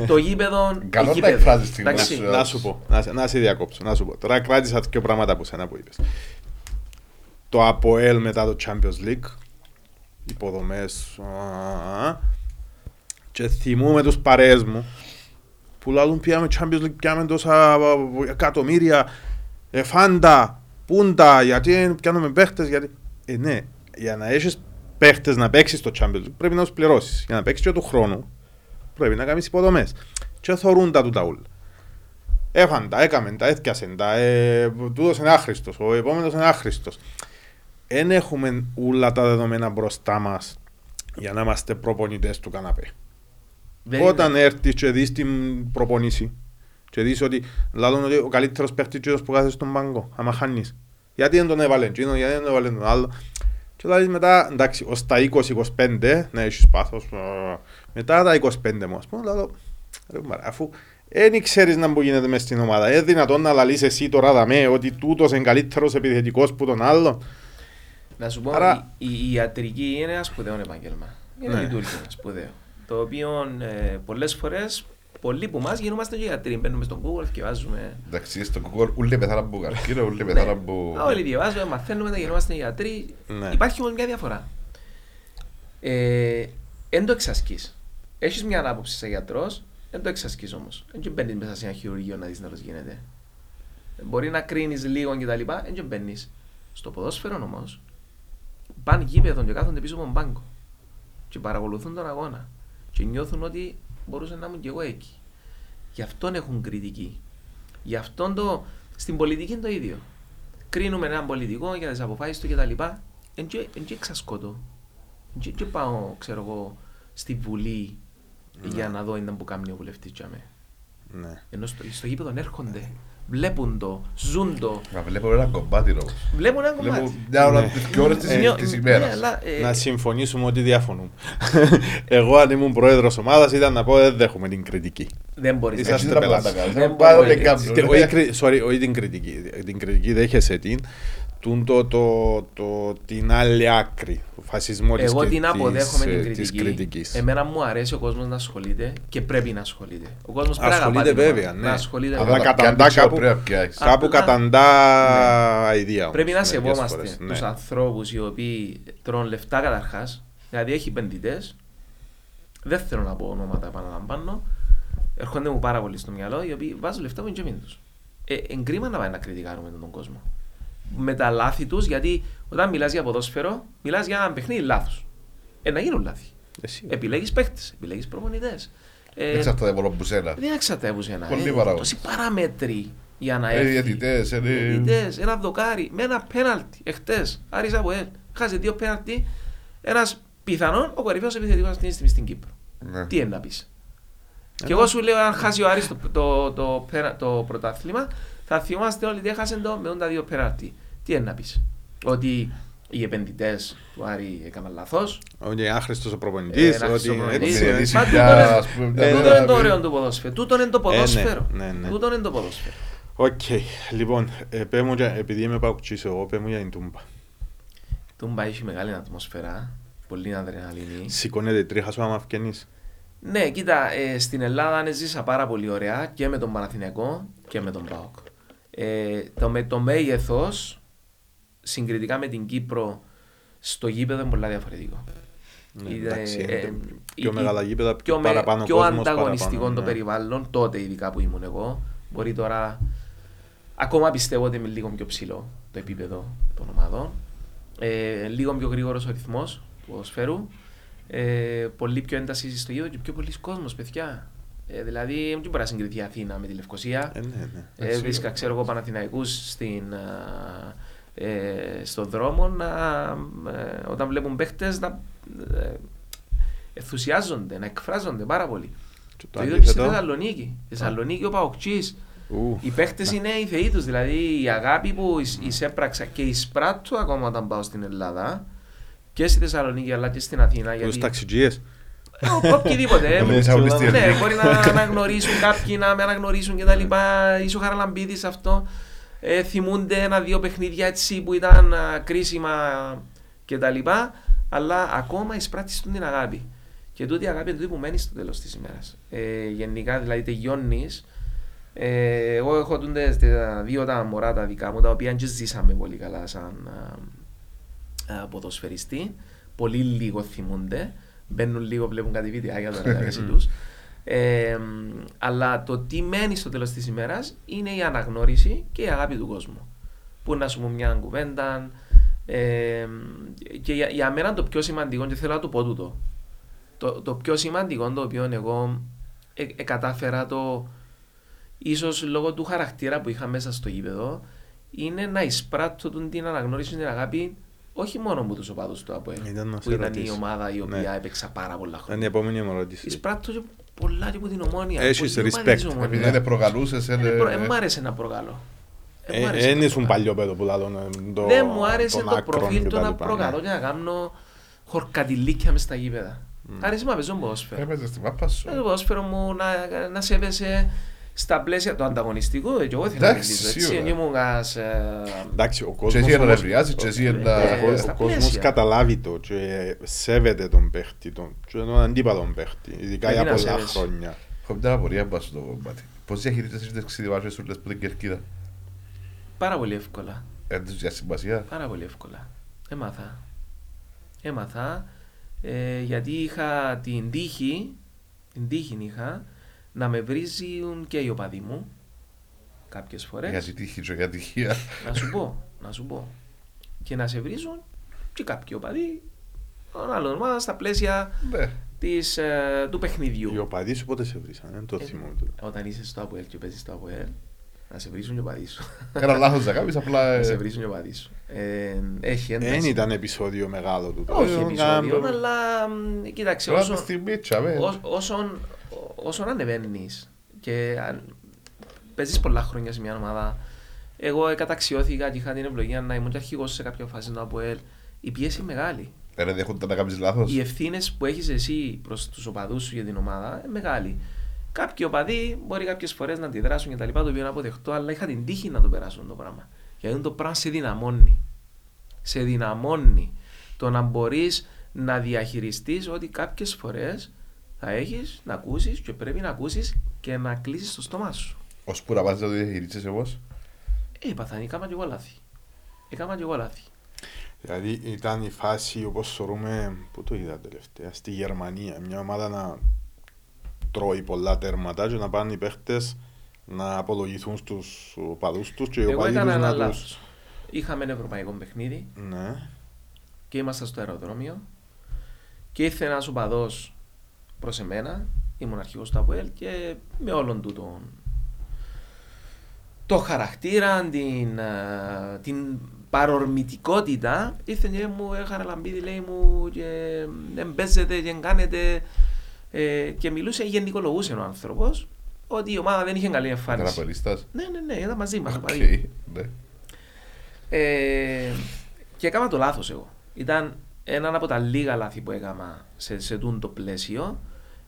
το γήπεδο.
Καλό να
γήπεδο.
εκφράζεις τη
Εντάξει.
γνώμη σου.
Να σου πω, να, σε- να σε διακόψω, να σου πω. Τώρα κράτησα δύο πράγματα από σένα που είπες. Το ΑΠΟΕΛ μετά το Champions League, υποδομές, α, α, και θυμούμαι τους παρέες μου που λαλούν πιάμε Champions League, πιάμε τόσα α, εκατομμύρια, ε, φάντα, πούντα, γιατί πιάνουμε παίχτες, γιατί... Ε, ναι, για να έχεις παίχτες να παίξεις στο Champions League πρέπει να τους πληρώσεις. Για να παίξεις και του χρόνου πρέπει να κάνεις υποδομές. Και θωρούν τα τούτα ούλα. Έφαν τα, έκαμε τα, έθιασεν τα, ε, τούτος είναι άχρηστος, ο επόμενος είναι άχρηστος. Δεν έχουμε όλα τα δεδομένα μπροστά μας για να είμαστε προπονητές του καναπέ.
Δεν
Όταν
είναι.
έρθεις και δεις την προπονήση και δεις ότι λαλούν ότι ο καλύτερος παίχτης είναι που κάθεται στον πάγκο, άμα χάνεις. Γιατί δεν τον έβαλε εκείνο, γιατί δεν τον έβαλε τον άλλο. Και δηλαδή μετά, εντάξει, ως τα 20-25, να έχεις πάθος, α, μετά τα 25 μου, ας πούμε, λαλώ, ρε μάρα, αφού δεν ξέρεις να που γίνεται μες στην ομάδα, είναι δυνατόν να λαλείς εσύ τώρα δαμέ ότι τούτος είναι καλύτερος επιθετικός που τον άλλο.
Να σου πω,
Άρα-
η, η ιατρική είναι ένα σπουδαίο επάγγελμα. Είναι
Ναι.
λειτουργήμα σπουδαίο. Το οποίο ε, πολλές φορές, πολλοί που μας γινόμαστε και γιατροί. Μπαίνουμε στον Google και βάζουμε.
Εντάξει, στο Google ούλοι πεθάναν που καρκίνο, ούλοι πεθάναν που...
Όλοι διαβάζουμε, μαθαίνουμε, τα γινόμαστε γιατροί.
Ναι.
Υπάρχει όμως μια διαφορά. Ε, εν το εξασκείς. Έχεις μια άποψη σαν γιατρός, δεν το εξασκείς όμως. Δεν μπαίνεις μέσα σε ένα χειρουργείο να δεις να το γίνεται. Μπορεί να κρίνεις λίγο κτλ. Δεν μπαίνεις. Στο ποδόσφαιρο όμως, πάνε γήπεδο και κάθονται πίσω από τον πάγκο. Και παρακολουθούν τον αγώνα. Και νιώθουν ότι μπορούσε να ήμουν και εγώ εκεί. Γι' αυτόν έχουν κριτική. Γι' αυτόν το. Στην πολιτική είναι το ίδιο. Κρίνουμε έναν πολιτικό για τις αποφάσεις του κτλ. Εν και εξασκότω. Εν και πάω, ξέρω εγώ, στη Βουλή για να δω ήταν που κάνει ο βουλευτής τζαμέ.
Ναι.
Ενώ στο, στο γήπεδο έρχονται, βλέπουν το, ζουν το,
Να βλέπω ένα κομμάτι όμως.
βλέπουν ένα
Βλέπω
κομμάτι.
μια ώρα,
Ναι.
δύο ώρες της-
Νιώ-
της
ναι,
ημέρας.
αλλά, ε,
Να συμφωνήσουμε ότι διαφωνούμε. Εγώ αν ήμουν πρόεδρος ομάδας ήταν να πω δεν δέχομαι την κριτική.
δεν μπορείς.
Είσαστε
Έτσι δεν μπορώ να τα
πελάτες.
κάνω.
Δεν
Πάρα
μπορείς.
πολύ κάμπτο.
Τε- όχι κρι- sorry, όχι την κριτική. Την κριτική δέχεσαι την. Τούν το, το, το, την άλλη άκρη. Το φασισμός της,
Εγώ
κρι-
την αποδέχομαι
της,
την
ε,
κριτική.
της κριτικής.
Εμένα μου αρέσει ο κόσμος να ασχολείται και πρέπει να ασχολείται. Ο κόσμος πρέπει να
Ασχολείται
αγαπά την
βέβαια,
ομάδα,
ναι.
Να ασχολείται
Αλλά
βέβαια.
να
καταντά
πιάνεις
κάπου,
πρέπει να πιάσεις.
κάπου
Απλά-
καταντά ιδέα. όμως,
Πρέπει να
μερικές
σεβόμαστε
φορές, ναι.
του ανθρώπους οι οποίοι τρώνε λεφτά καταρχάς. Δηλαδή έχει επενδυτές. Δεν θέλω να πω ονόματα, επαναλαμβάνω. Έρχονται μου πάρα πολύ στο μυαλό οι οποίοι βάζουν λεφτά από την τσέπη τους. Ε, εγκρίμα να πάει να κριτικάρουμε τον κόσμο. Με τα λάθη τους, γιατί όταν μιλάς για ποδόσφαιρο, μιλάς για ένα παιχνίδι λάθος. Ε, να γίνουν λάθη.
Εσύ.
Επιλέγεις παίχτε, επιλέγεις προπονητές. Ε,
Δεν εξαρτάται μόνο από σένα.
δεν εξαρτεύουν ένα.
Πολλοί
Ε,
παράγοντες.
τόσοι παράμετροι για να
Ε,
έρθει.
διαιτητές, είναι-
Διαιτητές, ένα δοκάρι με ένα πέναλτι εχθές. Άρης Αποέλ. Χάσε δύο πέναλτι. Ένας πιθανόν ο κορυφαίος επιθετικός αυτή τη στιγμή στην Κύπρο.
Ναι.
Τι είναι να πεις. Και εγώ σου λέω αν χάσει ο Άρης το, το, το, πέρα- το πρωτάθλημα θα θυμάστε όλοι ότι έχασε το με τα δύο πέναλτι. Τι είναι να πεις; Ότι οι επενδυτές του Άρη έκαναν λάθος.
Ότι είναι άχρηστος ο
Ε,
προπονητής,
ένα
ότι
προπονητής.
έτσι,
Ότι
έτσι.
Μα
μια,
τούτο είναι-
ας πούμε, μια
ε,
Τούτο
μέρα
είναι το
να πει-
ωραίο του ποδόσφαιρου. Τούτο είναι το ποδόσφαιρο.
ναι, ναι.
Τούτο είναι το ποδόσφαιρο.
Οκ, λοιπόν, ε, πέ μου για- επειδή είμαι παοκτζής εγώ, πέ μου για την Τούμπα.
Τούμπα έχει μεγάλη ατμόσφαιρα. Πολύ αδρεναλίνη.
Σηκώνεται η τρίχα σου άμα φκαινείς.
Ναι, κοίτα, ε, στην Ελλάδα έζησα πάρα πολύ ωραία και με τον Παναθηναϊκό και με τον ΠΑΟΚ. Ε, το, με το μέγεθος συγκριτικά με την Κύπρο στο γήπεδο είναι πολλά διαφορετικό.
Ναι,
Είναι,
εντάξει,
ε,
είναι
ε,
πιο
η-
μεγάλα γήπεδα,
πιο,
πιο
με-
παραπάνω
πιο
κόσμος,
ανταγωνιστικό
παραπάνω,
το
ναι.
περιβάλλον, τότε ειδικά που ήμουν εγώ. Μπορεί τώρα, ακόμα πιστεύω ότι είμαι λίγο πιο ψηλό το επίπεδο των ομάδων. Ε, λίγο πιο γρήγορος ο ρυθμός του ποδοσφαίρου. Ε, πολύ πιο ένταση στο γήπεδο και πιο πολλοί κόσμος, παιδιά. Ε, δηλαδή, δεν μπορεί να συγκριθεί η Αθήνα με τη Λευκοσία.
Ε, ναι, ναι.
Ε,
Έτσι,
βρίσκα, ξέρω εγώ, Παναθηναϊκούς στην, α, ε, στον δρόμο να, ε, όταν βλέπουν παίχτες να ε, ενθουσιάζονται, να εκφράζονται πάρα πολύ.
Και
Το ίδιο και στη
αντίθετο,
Θεσσαλονίκη. Στη Θεσσαλονίκη ο Παοκτσής.
ου,
Οι παίχτες είναι οι θεοί τους, δηλαδή η αγάπη που εισ- εισέπραξα και εισπράττω ακόμα όταν πάω στην Ελλάδα και στη Θεσσαλονίκη αλλά και στην Αθήνα.
τους
Γιατί
ταξιτζίες.
Ο- οποιοδήποτε. ε,
Ναι, σαν πιστή
ναι,
εθνική.
μπορεί να αναγνωρίσουν κάποιοι, να με αναγνωρίσουν και τα λοιπά. Είσαι ο Χαραλαμπίδης αυτό. Ε, θυμούνται ένα-δύο παιχνίδια έτσι που ήταν α, κρίσιμα και τα λοιπά. Αλλά ακόμα εισπράττεις την αγάπη. Και τούτη η αγάπη είναι τούτη που μένει στο τέλος της ημέρας. Ε, γενικά δηλαδή τελειώνεις. Ε, εγώ έχω τούντες τα δύο τα μωρά τα δικά μου, τα οποία και ζήσαμε πολύ καλά σαν α, α, ποδοσφαιριστή. Πολύ λίγο θυμούνται. Μπαίνουν λίγο, βλέπουν κάτι βιντεάκια τώρα τα μέση τους. Ε, μ, αλλά το τι μένει στο τέλος της ημέρας είναι η αναγνώριση και η αγάπη του κόσμου. Που να σου πω μια κουβέντα. Ε, και για, για μένα το πιο σημαντικό, και θέλω να το πω τούτο, το, το πιο σημαντικό το οποίο εγώ ε, ε, κατάφερα το ίσως λόγω του χαρακτήρα που είχα μέσα στο γήπεδο είναι να εισπράττω τον την αναγνώριση την αγάπη όχι μόνο από τους οπαδούς του ΑΠΟΕΛ
Ήταν να
που
σε
ήταν η
ρωτήσω.
ομάδα η οποία
Ναι.
έπαιξα πάρα πολλά
Είναι η
χρόνια.
επόμενη μου ερώτηση.
Εισπράττω και πολλά και από την ομόνια.
Έχεις
πολλοί οπαδοί
respect.
της Ομόνοιας.
Επειδή δεν προκαλούσες,
Ε, προ- ε,
είναι...
μ' άρεσε να προκαλώ. Ε, μ' άρεσε
Δεν
να
ήσουν
προκαλώ.
παλιό παιδό που λαλούν το
Δεν μου άρεσε
των
το
άκρων
προφίλ
και
του
τα
να
λοιπά,
προκαλώ
ναι.
και να κάνω χορκατιλίκια μες στα γήπεδα. Άρεσε να παίζω ποδόσφαιρο.
Έπαιζες στη μάπα σου.
Ε, Το ποδόσφαιρο μου να, να σέβεσαι στα πλαίσια του ανταγωνιστικού. ε, Και εγώ ήθελα να
Εντάξει,
μιλήσω έτσι.
σίγουρα.
Δεν ήμουν ένας, ε,
Εντάξει, ο
Και
κόσμος
εσύ να
όμως-
νευριάζεις και εσύ
Ε,
να...
ο-
στα
ο κόσμος
πλαίσια.
καταλάβει το και σέβεται τον παίχτη, τον, και τον αντίπαλον παίχτη, ειδικά
Ε,
για
τι να
πολλά
σέβεσαι.
χρόνια.
Έχω μια απορία πάνω στο κομμάτι. Πώς διαχειρίζεσαι τις ξεδιβάσεις σου λες που την κερκίδα;
πάρα πολύ εύκολα.
Εν τους για σημασία.
Πάρα πολύ εύκολα. Έμαθα. Έμαθα ε, γιατί είχα την τύχη, την τύχη είχα, να με βρίζουν και οι οπαδοί μου κάποιες φορές.
Για τύχη και για τυχεία.
Να σου πω, να σου πω. Και να σε βρίζουν και κάποιοι οπαδοί των άλλων ομάδων στα πλαίσια
Ναι.
της, ε, του παιχνιδιού.
Οι οπαδοί σου πότε σε βρήσαν, δεν το
Ε,
θυμόμαι τούτο.
Όταν είσαι στο ΑΠΟΕΛ και παίζεις στο ΑΠΟΕΛ, να σε βρίζουν και οι οπαδοί σου.
Ένα λάθος να κάνεις, απλά...
να σε
ε,
βρίζουν και οι οπαδοί σου. Ε, έχει ένταση.
Δεν ήταν επεισόδιο μεγάλο τούτο.
Όχι
Ε,
επεισόδιο,
κάμπο-
αλλά μ, κοίταξε,
Τώρα
όσο,
τη στιγμή τσάμε.
ως- όσον, όσον ανεβαίνεις και αν, παίζεις πολλά χρόνια σε μια ομάδα, εγώ καταξιώθηκα και είχα την ευλογία να ήμουν και αρχηγός σε κάποια φάση του ΑΠΟΕΛ. Η πίεση είναι μεγάλη.
Δεν δέχονται να κάνεις λάθος.
Οι ευθύνες που έχεις εσύ προς τους οπαδούς σου για την ομάδα είναι μεγάλη. Κάποιοι οπαδοί μπορεί κάποιες φορές να αντιδράσουν και τα λοιπά, το οποίο είναι αποδεκτό, αλλά είχα την τύχη να το περάσουν το πράγμα. Γιατί το πράγμα σε δυναμώνει. Σε δυναμώνει το να μπορείς να διαχειριστείς ότι κάποιες φορές θα έχεις να ακούσεις και πρέπει να ακούσεις και να κλείσεις το στόμα σου.
Ως που να πας να το διαχειρίζεσαι εγώ.
Ε, είπα, έκανα και εγώ λάθη. Έκανα και εγώ λάθη.
Δηλαδή ήταν η φάση όπως θεωρούμε, πού το είδα τελευταία, στη Γερμανία, μια ομάδα να τρώει πολλά τέρματα και να πάνε οι παίχτες να απολογηθούν στους οπαδούς τους και οι
Εγώ
οπαδοί
έκανα
τους
ένα
να
λάθος.
τους...
Είχαμε ένα ευρωπαϊκό παιχνίδι
Ναι.
και ήμασταν στο αεροδρόμιο και ήρθε ένας οπαδός προς εμένα, ήμουν αρχηγός του ΑΠΟΕΛ και με όλον του τον το χαρακτήρα, την, α, την παρορμητικότητα ήρθε και μου, ε Χαραλαμπίδη, λέει μου και δεν παίζετε και δεν κάνετε ε, και μιλούσε, γενικολογούσε ο άνθρωπος ότι η ομάδα δεν είχε καλή
Ήταν
εμφάνιση.
ΑΠΟΕΛίστας.
Ναι, ναι, ναι, ήταν μαζί μας.
Οκ,
πάλι.
ναι.
Ε, και έκανα το λάθος εγώ. Ήταν ένα από τα λίγα λάθη που έκανα σε, σε τούντο πλαίσιο.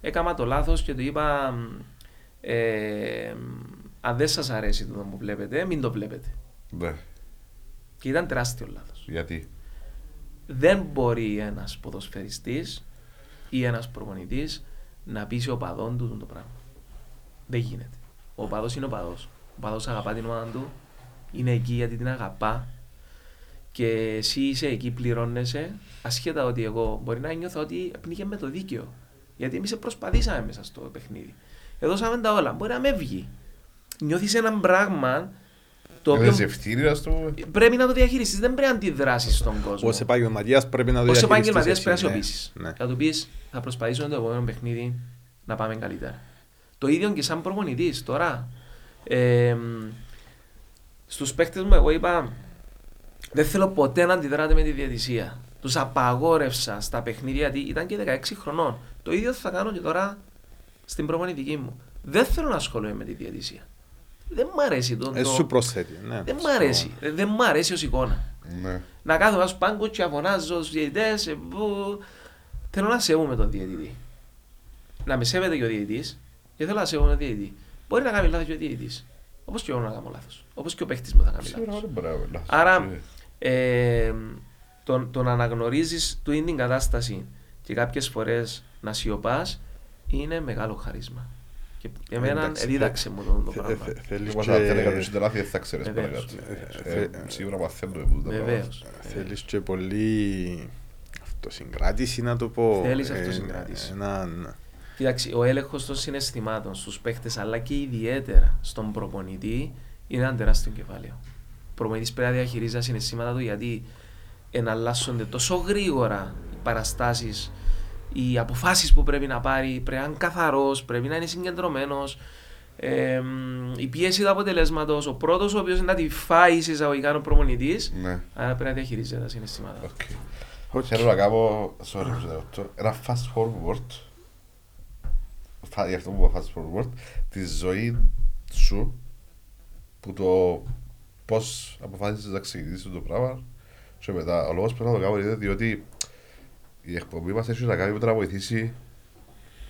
Έκανα το λάθος και του είπα μ, ε, αν δεν σας αρέσει το που βλέπετε, μην το βλέπετε.
Ναι.
Και ήταν τεράστιο λάθος.
Γιατί;
Δεν μπορεί ένας ποδοσφαιριστής ή ένας προπονητής να πείσει ο παδόν του το πράγμα. Δεν γίνεται. Ο παδός είναι ο παδός. Ο παδός αγαπά την ομάδα του, είναι εκεί γιατί την αγαπά και εσύ είσαι εκεί, πληρώνεσαι, ασχέτα ότι εγώ μπορεί να νιώθω ότι πνίγε με το δίκαιο. Γιατί εμείς προσπαθήσαμε μέσα στο παιχνίδι. Έδωσαμε τα όλα. Μπορεί να με βγει. Νιώθεις ένα πράγμα το οποίο
Έχεις ευθύνη, ας το πούμε.
πρέπει να το διαχειριστείς. Δεν πρέπει να αντιδράσεις στον κόσμο.
Ως επαγγελματίας πρέπει να το
Ω
διαχειριστείς
επαγγελματία
εσύ,
πρέπει να
ναι.
σιωπήσεις.
Ναι.
Θα του πεις, θα προσπαθήσουμε το επόμενο παιχνίδι να πάμε καλύτερα. Το ίδιο και σαν προπονητής τώρα. Ε, Στους παίχτε μου, εγώ είπα, δεν θέλω ποτέ να αντιδράτε με τη διαιτησία. Τους απαγόρευσα στα παιχνίδια, γιατί ήταν και 16 χρονών. Το ίδιο θα κάνω και τώρα στην προπονητική μου. Δεν θέλω να ασχολούμαι με τη διαιτησία. Δεν μ' αρέσει το.
Ε,
το-
σου προσθέτει. Ναι.
Δεν μ' αρέσει. Δεν- Δεν μ' αρέσει ως εικόνα
Ναι.
να κάθομαι στους πάγκους και να φωνάζω στους διαιτητές ε, που... Θέλω να σεβούμε τον διαιτητή. Να με σέβεται και ο διαιτητής και θέλω να σεβούμε τον διαιτητή. Μπορεί να κάνει λάθος και ο διαιτητής. Όπως και εγώ να κάνω λάθος. Όπως και ο παίχτης μου θα κάνει
Σίγουρα
λάθος.
δεν μπορεί να είναι λάθος.
Άρα,
Ε,
Ε, το, το να αναγνωρίζεις του είναι την κατάσταση και κάποιες φορές να σιωπάς είναι μεγάλο χαρίσμα. Και εμένα
εντάξει,
δίδαξε μου το, το
Θε-
πράγμα.
θε- Θέλεις
όπως αν θέλει κάποιος
και-
τα λάθη, δεν θα ξέρεις
Βεβαίως.
παρακάτω.
Ε,
Ε, Σίγουρα μαθαίνουμε που τα πράγματα.
Βεβαίως.
θέλεις και πολύ αυτοσυγκράτηση να το πω.
Θέλεις
Ε,
αυτοσυγκράτηση.
Έναν...
Κοίταξε, ο έλεγχος των συναισθημάτων στους παίχτες αλλά και ιδιαίτερα στον προπονητή είναι ένα τεράστιο κεφάλαιο. Ο προπονητής πρέπει να διαχειρίζει τα συναισθήματα του γιατί εναλλάσσονται τόσο γρήγορα οι παραστάσεις, οι αποφάσεις που πρέπει να πάρει. Πρέπει να είναι καθαρός, πρέπει να είναι συγκεντρωμένος. Ε, μ, η πίεση του αποτελέσματος, ο πρώτος ο οποίος να τη φάει σε εισαγωγικά είναι ο προπονητής,
Ναι.
άρα πρέπει να διαχειρίζεται τα συναισθήματα.
OK.
OK.
Θέλω να κάνω, sorry που σε διακόπτω, ένα fast forward, φα- γι' αυτό που είπα fast forward, τη ζωή σου, που το πώς αποφάσισες να ξεκινήσεις το πράγμα και μετά. Ο λόγος που να το κάνω είναι διότι η εκπομπή μας έχει να κάνει με το να βοηθήσει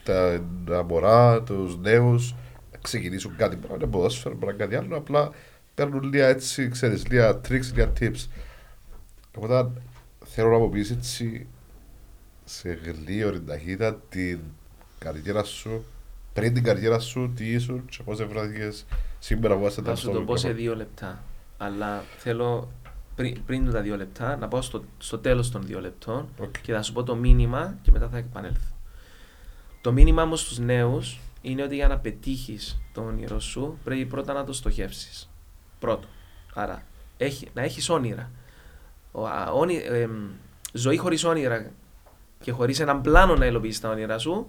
τα, τα μωρά, τους νέους, να ξεκινήσουν κάτι πράγμα, είναι ποδόσφαιρο, μπορεί να είναι κάτι άλλο, απλά παίρνουν λίγα έτσι, ξέρεις, λίγα tricks, λίγα tips. Οπότε θέλω να μου πεις έτσι σε γλίωρη ταχύτητα την καριέρα σου, πριν την καριέρα σου, τι ήσουν και πώς ευράθηκες σήμερα που είσαι
Θα σου το πω σε δύο λεπτά. Αλλά θέλω πριν, πριν τα δύο λεπτά να πάω στο, στο τέλος των δύο λεπτών
Οκ.
και θα σου πω το μήνυμα και μετά θα επανέλθω. Το μήνυμα μου στους νέους είναι ότι για να πετύχεις το όνειρο σου πρέπει πρώτα να το στοχεύσεις. Πρώτο. Άρα έχει, να έχεις όνειρα. Ο, α, όνει, εμ, ζωή χωρίς όνειρα και χωρίς έναν πλάνο να υλοποιήσεις τα όνειρα σου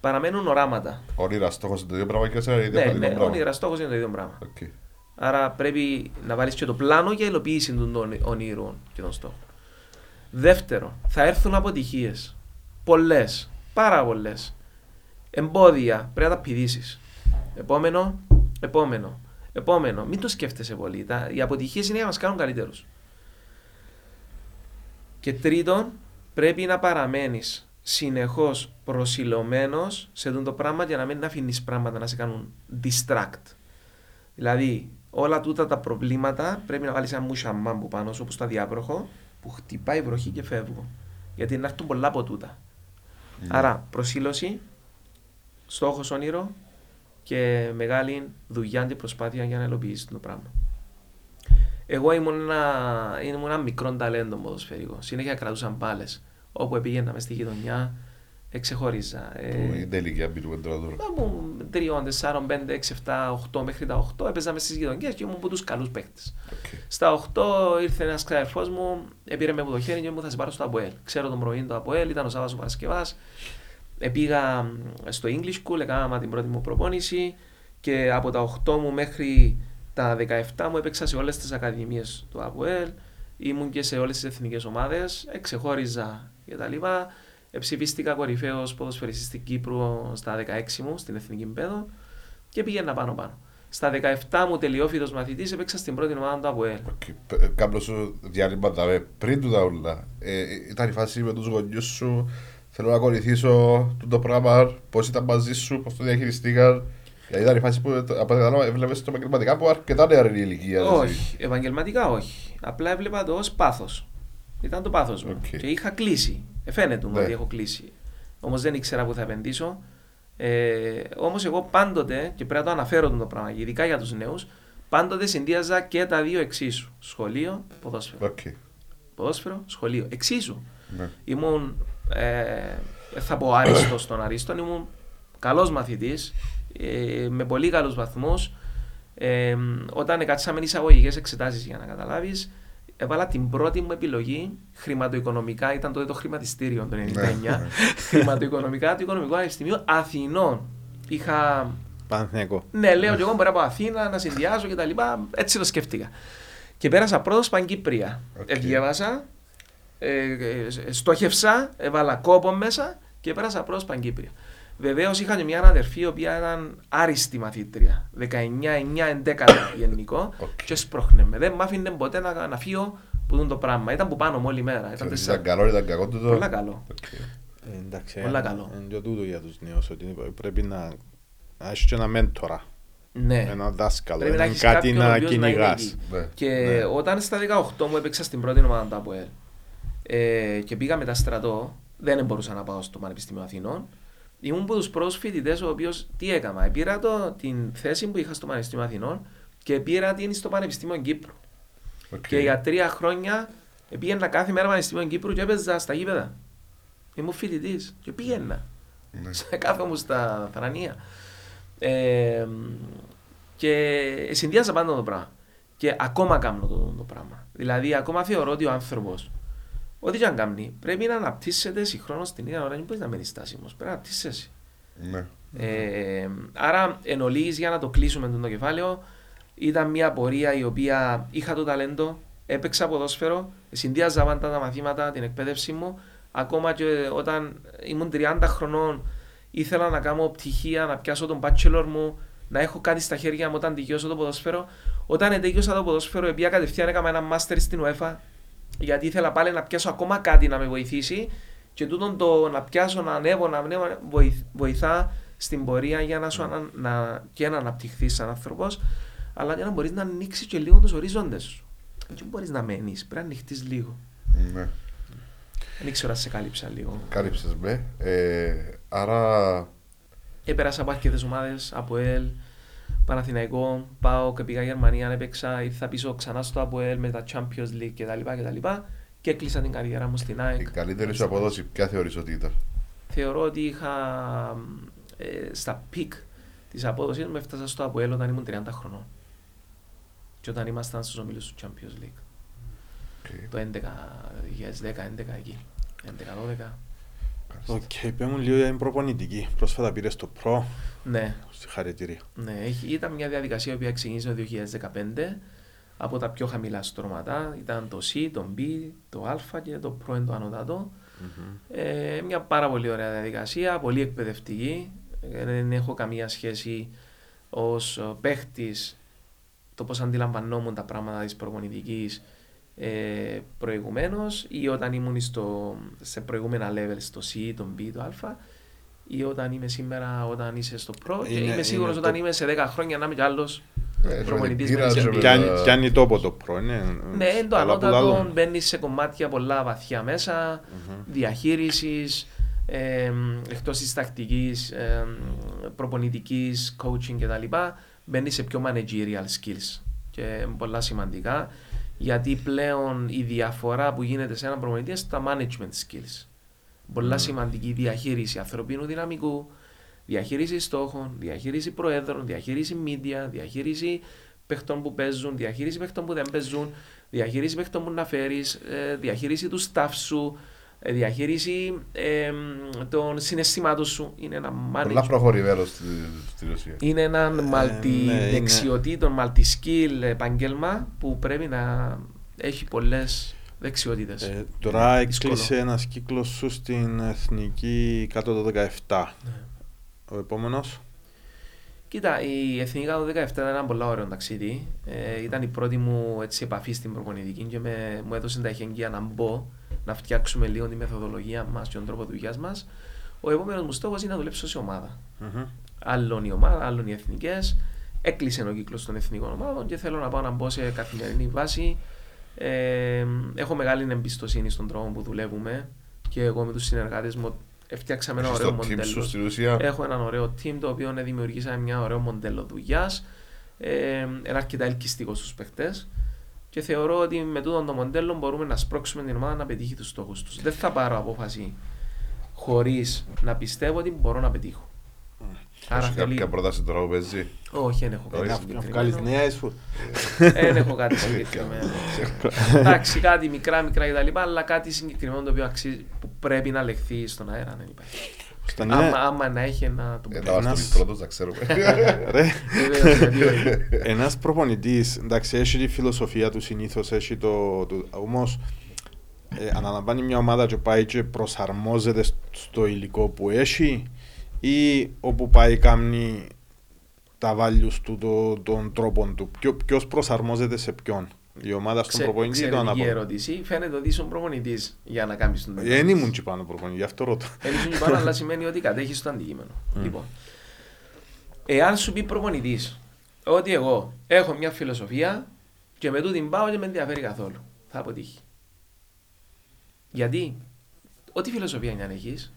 παραμένουν οράματα.
Όνειρα στόχος είναι το ίδιο πράγμα και σε ένα ίδιο
Ναι,
διαφορετικό
ναι,
πράγμα;
όνειρα στόχος είναι το ίδιο πράγμα.
Οκ.
Άρα πρέπει να βάλεις και το πλάνο για υλοποίηση των των ονείρων και των στόχων. Δεύτερο, θα έρθουν αποτυχίες. Πολλές, πάρα πολλές. Εμπόδια, πρέπει να τα πηδήσεις. Επόμενο, επόμενο, επόμενο. Μην το σκέφτεσαι πολύ. Τα, οι αποτυχίες είναι για να μας κάνουν καλύτερους. Και τρίτον, πρέπει να παραμένεις συνεχώς προσιλωμένος σε αυτό το πράγμα για να μην αφήνεις πράγματα να σε κάνουν distract. Δηλαδή, όλα τούτα τα προβλήματα πρέπει να βάλεις ένα μουσαμάν που πάνω σου, όπως το διάπροχο, που χτυπάει βροχή και φεύγω. Γιατί να έρθουν πολλά από τούτα. Άρα, προσήλωση, στόχος όνειρο και μεγάλη δουλειά και προσπάθεια για να υλοποιήσεις το πράγμα. Εγώ ήμουν ένα, ήμουν ένα μικρό ταλέντο ποδοσφαιρικό. Συνέχεια κρατούσα μπάλες. Όπου πήγαινα μες στη γειτονιά, εξεχώριζα. Ε,
Που Είναι ηλικία μιλούμε τώρα τώρα.
Ήμουν τριών, τεσσάρων, πέντε, έξι, εφτά, οχτώ μέχρι τα οχτώ. Έπαιζα με στις γειτονιές και ήμουν από τους καλούς παίκτες.
Οκ.
Στα οχτώ ήρθε ένας ξαδερφός μου, πήρε με από το χέρι και μου θα σε πάρω στο Αποέλ. Ξέρω τον προπονητή του Αποέλ, ήταν ο Σάββας Παρασκευά. Πήγα μ, στο English School, έκανα την πρώτη μου προπόνηση και από τα 8 μου μέχρι τα 17 μου έπαιξα σε όλες τις ακαδημίες του ΑΠΟΕΛ, ήμουν και σε όλες τις εθνικές ομάδες, εξεχώριζα και τα λοιπά. Εψηφίστηκα κορυφαίος ποδοσφαιριστής στην Κύπρο στα 16 μου, στην εθνική παίδων και πήγαινα πάνω πάνω. Στα 17 μου τελειόφοιτος μαθητής έπαιξα στην πρώτη ομάδα του ΑΠΟΕΛ.
Οκ. Π- Κάνω σου διάλειμμα δαμε. Πριν τούτα όλα. Ε, ήταν η φάση με τους γονιούς σου. Θέλω να ακολουθήσω το πράγμα. Πώς ήταν μαζί σου, πώς το διαχειριστήκαν. Γιατί ήταν η φάση που ε, από ό,τι κατάλαβα έβλεπες το επαγγελματικά που αρκετά νεαρή ηλικία. έτσι.
Όχι, επαγγελματικά όχι. Απλά έβλεπα το ως πάθος. Ήταν το πάθος μου.
Οκ.
Και είχα κλίση. Ε, φαίνεται μου
Ναι.
ότι έχω κλίση. Όμως δεν ήξερα που θα επενδύσω. Ε, Όμως εγώ πάντοτε, και πρέπει να το αναφέρω το πράγμα, ειδικά για τους νέους, πάντοτε συνδύαζα και τα δύο εξίσου. Σχολείο, ποδόσφαιρο.
Οκ.
ποδόσφαιρο, σχολείο. Εξίσου.
Ναι.
Ήμουν, ε, θα πω άριστος των αρίστων, ήμουν καλός μαθητής, ε, με πολύ καλούς βαθμούς. Ε, όταν κάτσαμε εισαγωγικές εξετάσεις για να καταλάβεις, έβαλα την πρώτη μου επιλογή χρηματοοικονομικά, ήταν τότε το χρηματιστήριο το 1999,
Ναι.
χρηματοοικονομικά του Οικονομικού Πανεπιστημίου Αθηνών. Είχα
Παναθηναϊκό.
ναι, λέω και εγώ μπορώ από Αθήνα να συνδυάζω και τα λοιπά. Έτσι το σκέφτηκα. Και πέρασα πρώτος Παγκύπρια.
Οκ.
Ε, διάβασα, ε, ε, στόχευσα, έβαλα κόπο μέσα και πέρασα πρώτος Παγκύπρια. Βεβαίως είχα και μια αδερφή η οποία ήταν άριστη μαθήτρια. 19, 9, 11 γενικό.
Οκ.
Και σπρώχνε με. Δεν μ' άφηνε ποτέ να, να φύγω που δουν το πράγμα. Ήταν που πάνω μου όλη μέρα. Ήταν
Ξέρεις,
τεσσά-
Ήταν καλό, ήταν κακό τούτο.
Πολλά καλό.
Οκ.
Ε, εντάξει,
Πολλά
ε,
καλό.
Είναι και τούτο για τους νέους, ότι πρέπει να να έχεις και ένα μέντορα,
Ναι.
ένα δάσκαλο,
Πρέπει να
έναν
έχεις
κάτι
κάποιον ο
να
οποίος να είναι
κυνηγάς.
εκεί.
Ναι.
Και
Ναι.
όταν στα 18 μου έπαιξα στην πρώτη ομάδα του ΑΠΟΕΛ ε, και πήγα μετά στρατό, δεν μπορούσα να πάω στο Πανεπιστήμιο Αθηνών. Ήμουν από τους πρώτους φοιτητές, ο οποίος τι έκανα. Πήρα το, την θέση που είχα στο Πανεπιστήμιο Αθηνών και πήρα την στο Πανεπιστήμιο Κύπρου.
Οκ.
Και για τρία χρόνια πήγαινα κάθε μέρα Πανεπιστήμιο Κύπρου και έπαιζα στα γήπεδα. Ήμουν φοιτητής και πήγαινα
Ναι.
σε κάθε μου στα θρανία. Ε, και συνδυάζα πάντα το πράγμα. Και ακόμα κάνω το, το πράγμα. Δηλαδή, ακόμα θεωρώ ότι ο άνθρωπος, ό,τι και αν κάνει, πρέπει να αναπτύσσεται συγχρόνως την ίδια ώρα. Δεν μπορείς να μένει στάσιμος. Πρέπει να αναπτύσσεσαι.
Ναι.
Ε, άρα, εν ολίγης, για να το κλείσουμε το κεφάλαιο, ήταν μια πορεία η οποία είχα το ταλέντο, έπαιξα ποδόσφαιρο, συνδυάζα πάντα τα μαθήματα, την εκπαίδευση μου. Ακόμα και όταν ήμουν 30 χρονών, ήθελα να κάνω πτυχία, να πιάσω τον bachelor μου, να έχω κάτι στα χέρια μου όταν τελειώσω το ποδόσφαιρο. Όταν τελειώσα το ποδόσφαιρο, πήγα κατευθείαν έκανα ένα master στην UEFA, γιατί ήθελα πάλι να πιάσω ακόμα κάτι να με βοηθήσει και τούτον το να πιάσω, να ανέβω, να ανέβω, βοηθ- βοηθά στην πορεία για να σου ανα, να, και να αναπτυχθείς σαν άνθρωπος, αλλά για να μπορείς να ανοίξεις και λίγο τους ορίζοντε σου. Δεν μπορείς να μένεις, πρέπει να ανοιχτείς λίγο.
Ναι.
Δεν ήξερα αν σε κάλυψα λίγο.
Κάλυψες με. Ε, άρα,
Έπερασα από αρκετές ομάδες, ΑΠΟΕΛ, Παναθηναϊκό, ΠΑΟΚ, πήγα Γερμανία, έπαιξα, ήρθα πίσω ξανά στο ΑΠΟΕΛ με τα Champions League κτλ. κτλ. Και έκλεισα την καριέρα μου στην ΑΕΚ.
καλύτερη σου απόδοση, ποια θεωρείς ότι ήταν;
Θεωρώ ότι είχα ε, στα peak της απόδοσης μου έφτασα στο ΑΠΟΕΛ όταν ήμουν 30 χρονών. Και όταν ήμασταν στους ομίλους του Champions League.
OK.
Το 11, 2010, 11 εκεί. 11-12.
Οκ, πες μου λίγο για την προπονητική. Πρόσφατα πήρες το Pro,
Ναι,
συγχαρητήρια.
ναι, έχει- ήταν μια διαδικασία που ξεκίνησε το 2015 από τα πιο χαμηλά στρώματα. Ήταν το C, το B, το A και το Pro είναι το ανώτατο. Ε, μια πάρα πολύ ωραία διαδικασία, πολύ εκπαιδευτική. Ε, Δεν έχω καμία σχέση ως ε, παίχτης το πώς αντιλαμβανόμουν τα πράγματα της προπονητικής ε, προηγουμένως ή όταν ήμουν στο, σε προηγούμενα level στο C, το B, το Α ή όταν είμαι σήμερα όταν είσαι στο Pro και
Είναι-
είμαι σίγουρος
είναι
όταν
το-
είμαι σε 10 χρόνια να είμαι κι άλλος
Ε,
Προπονητής
πήρα
με
και
τις
με
Πιάνει-
τα-
Πιάνει τόπο το προ, είναι.
Ναι, είναι το
καλά που
ανώτατο,
λαλούν.
μπαίνεις σε κομμάτια πολλά βαθιά μέσα, διαχείρισης, ε, εκτός της τακτικής, ε, προπονητικής, coaching κτλ. Μπαίνεις σε πιο managerial skills και πολλά σημαντικά γιατί πλέον η διαφορά που γίνεται σε έναν προπονητή είναι στα management skills. Πολλά σημαντική διαχείριση ανθρωπίνου δυναμικού, διαχείριση στόχων, διαχείριση προέδρων, διαχείριση media, διαχείριση παιχτών που παίζουν, διαχείριση παιχτών που δεν παίζουν, διαχείριση παιχτών που να φέρεις, διαχείριση του staff σου, ε, διαχείριση ε, των συναισθημάτων σου. Είναι ένα
Πολλά
management.
προχωρημένος στη, στη Ρωσία.
Είναι ένα
ναι,
multi-δεξιοτήτων, multi-skill επάγγελμα που πρέπει να έχει πολλές δεξιότητες.
Ε, τώρα
Δύσκολο.
έκλεισε ένας κύκλος σου στην εθνική κάτω το 17.
Ναι.
Ο επόμενος.
Κοίτα, η Εθνική 17 ήταν ένα πολύ ωραίο ταξίδι. Ε, ήταν η πρώτη μου έτσι, επαφή στην προπονητική και με, μου έδωσε τα εχέγγυα να μπω, να φτιάξουμε λίγο τη μεθοδολογία μας και τον τρόπο δουλειάς μας. Ο επόμενος μου στόχος είναι να δουλέψω σε ομάδα. Άλλον η ομάδα, άλλον οι εθνικές. Έκλεισε ο κύκλος των εθνικών ομάδων και θέλω να πάω να μπω σε καθημερινή βάση. Ε, έχω μεγάλη εμπιστοσύνη στον τρόπο που δουλεύουμε και εγώ με τους συνεργάτες μου φτιάξαμε ένα
Έχεις
ωραίο
το team
μοντέλο.
σου στη Ρωσία.
Έχω έναν ωραίο team το οποίο δημιουργήσαμε μια ωραίο μοντέλο δουλειάς. Ε, είναι αρκετά ελκυστικό στους παιχτέ. Και θεωρώ ότι με τούτο το μοντέλο μπορούμε να σπρώξουμε την ομάδα να πετύχει τους στόχους τους. Δεν θα πάρω απόφαση χωρίς να πιστεύω ότι μπορώ να πετύχω. Άρα
Έχει
θέλει...
κάποια πρόταση τώρα που παίζει;
Όχι, δεν έχω κάτι
Να
συγκεκριμένο.
βγάλεις νέα έσφου.
Δεν έχω κάτι συγκεκριμένο. Εντάξει, κάτι μικρά μικρά κτλ. Αλλά κάτι συγκεκριμένο το οποίο αξίζει, που πρέπει να λεχθεί στον αέρα δεν υπάρχει.
Στα
Άμα,
νέα,
άμα να έχει ένα. Το
Ε,
μπορεί.
Να είμαστε
Ένας-
πρώτος, να ξέρουμε.
ρε,
Βεβαίως, γιατί όχι.
ένας προπονητής, εντάξει, έχει τη φιλοσοφία του συνήθως, έχει το... το όμως, ε, αναλαμβάνει μια ομάδα και πάει και προσαρμόζεται σ- στο υλικό που έχει ή όπου πάει κάνει τα values του, το, των τρόπων του. Ποιο, ποιος προσαρμόζεται σε ποιον. Η ομάδα στον
Ξε-
προπονητή ή το
εξαιρετική
ανάποδο.
ερώτηση. Φαίνεται ότι είσαι προπονητής για να κάνεις τον
Δεν ήμουν και πάνω προπονητή, γι' αυτό ρωτώ.
Δεν ήσουν πάνω, αλλά σημαίνει ότι κατέχεις το αντικείμενο. Λοιπόν, εάν σου πει προπονητής ότι εγώ έχω μια φιλοσοφία και με τούτην πάω και με ενδιαφέρει καθόλου, θα αποτύχει. Γιατί, ό,τι φιλοσοφία για να έχεις,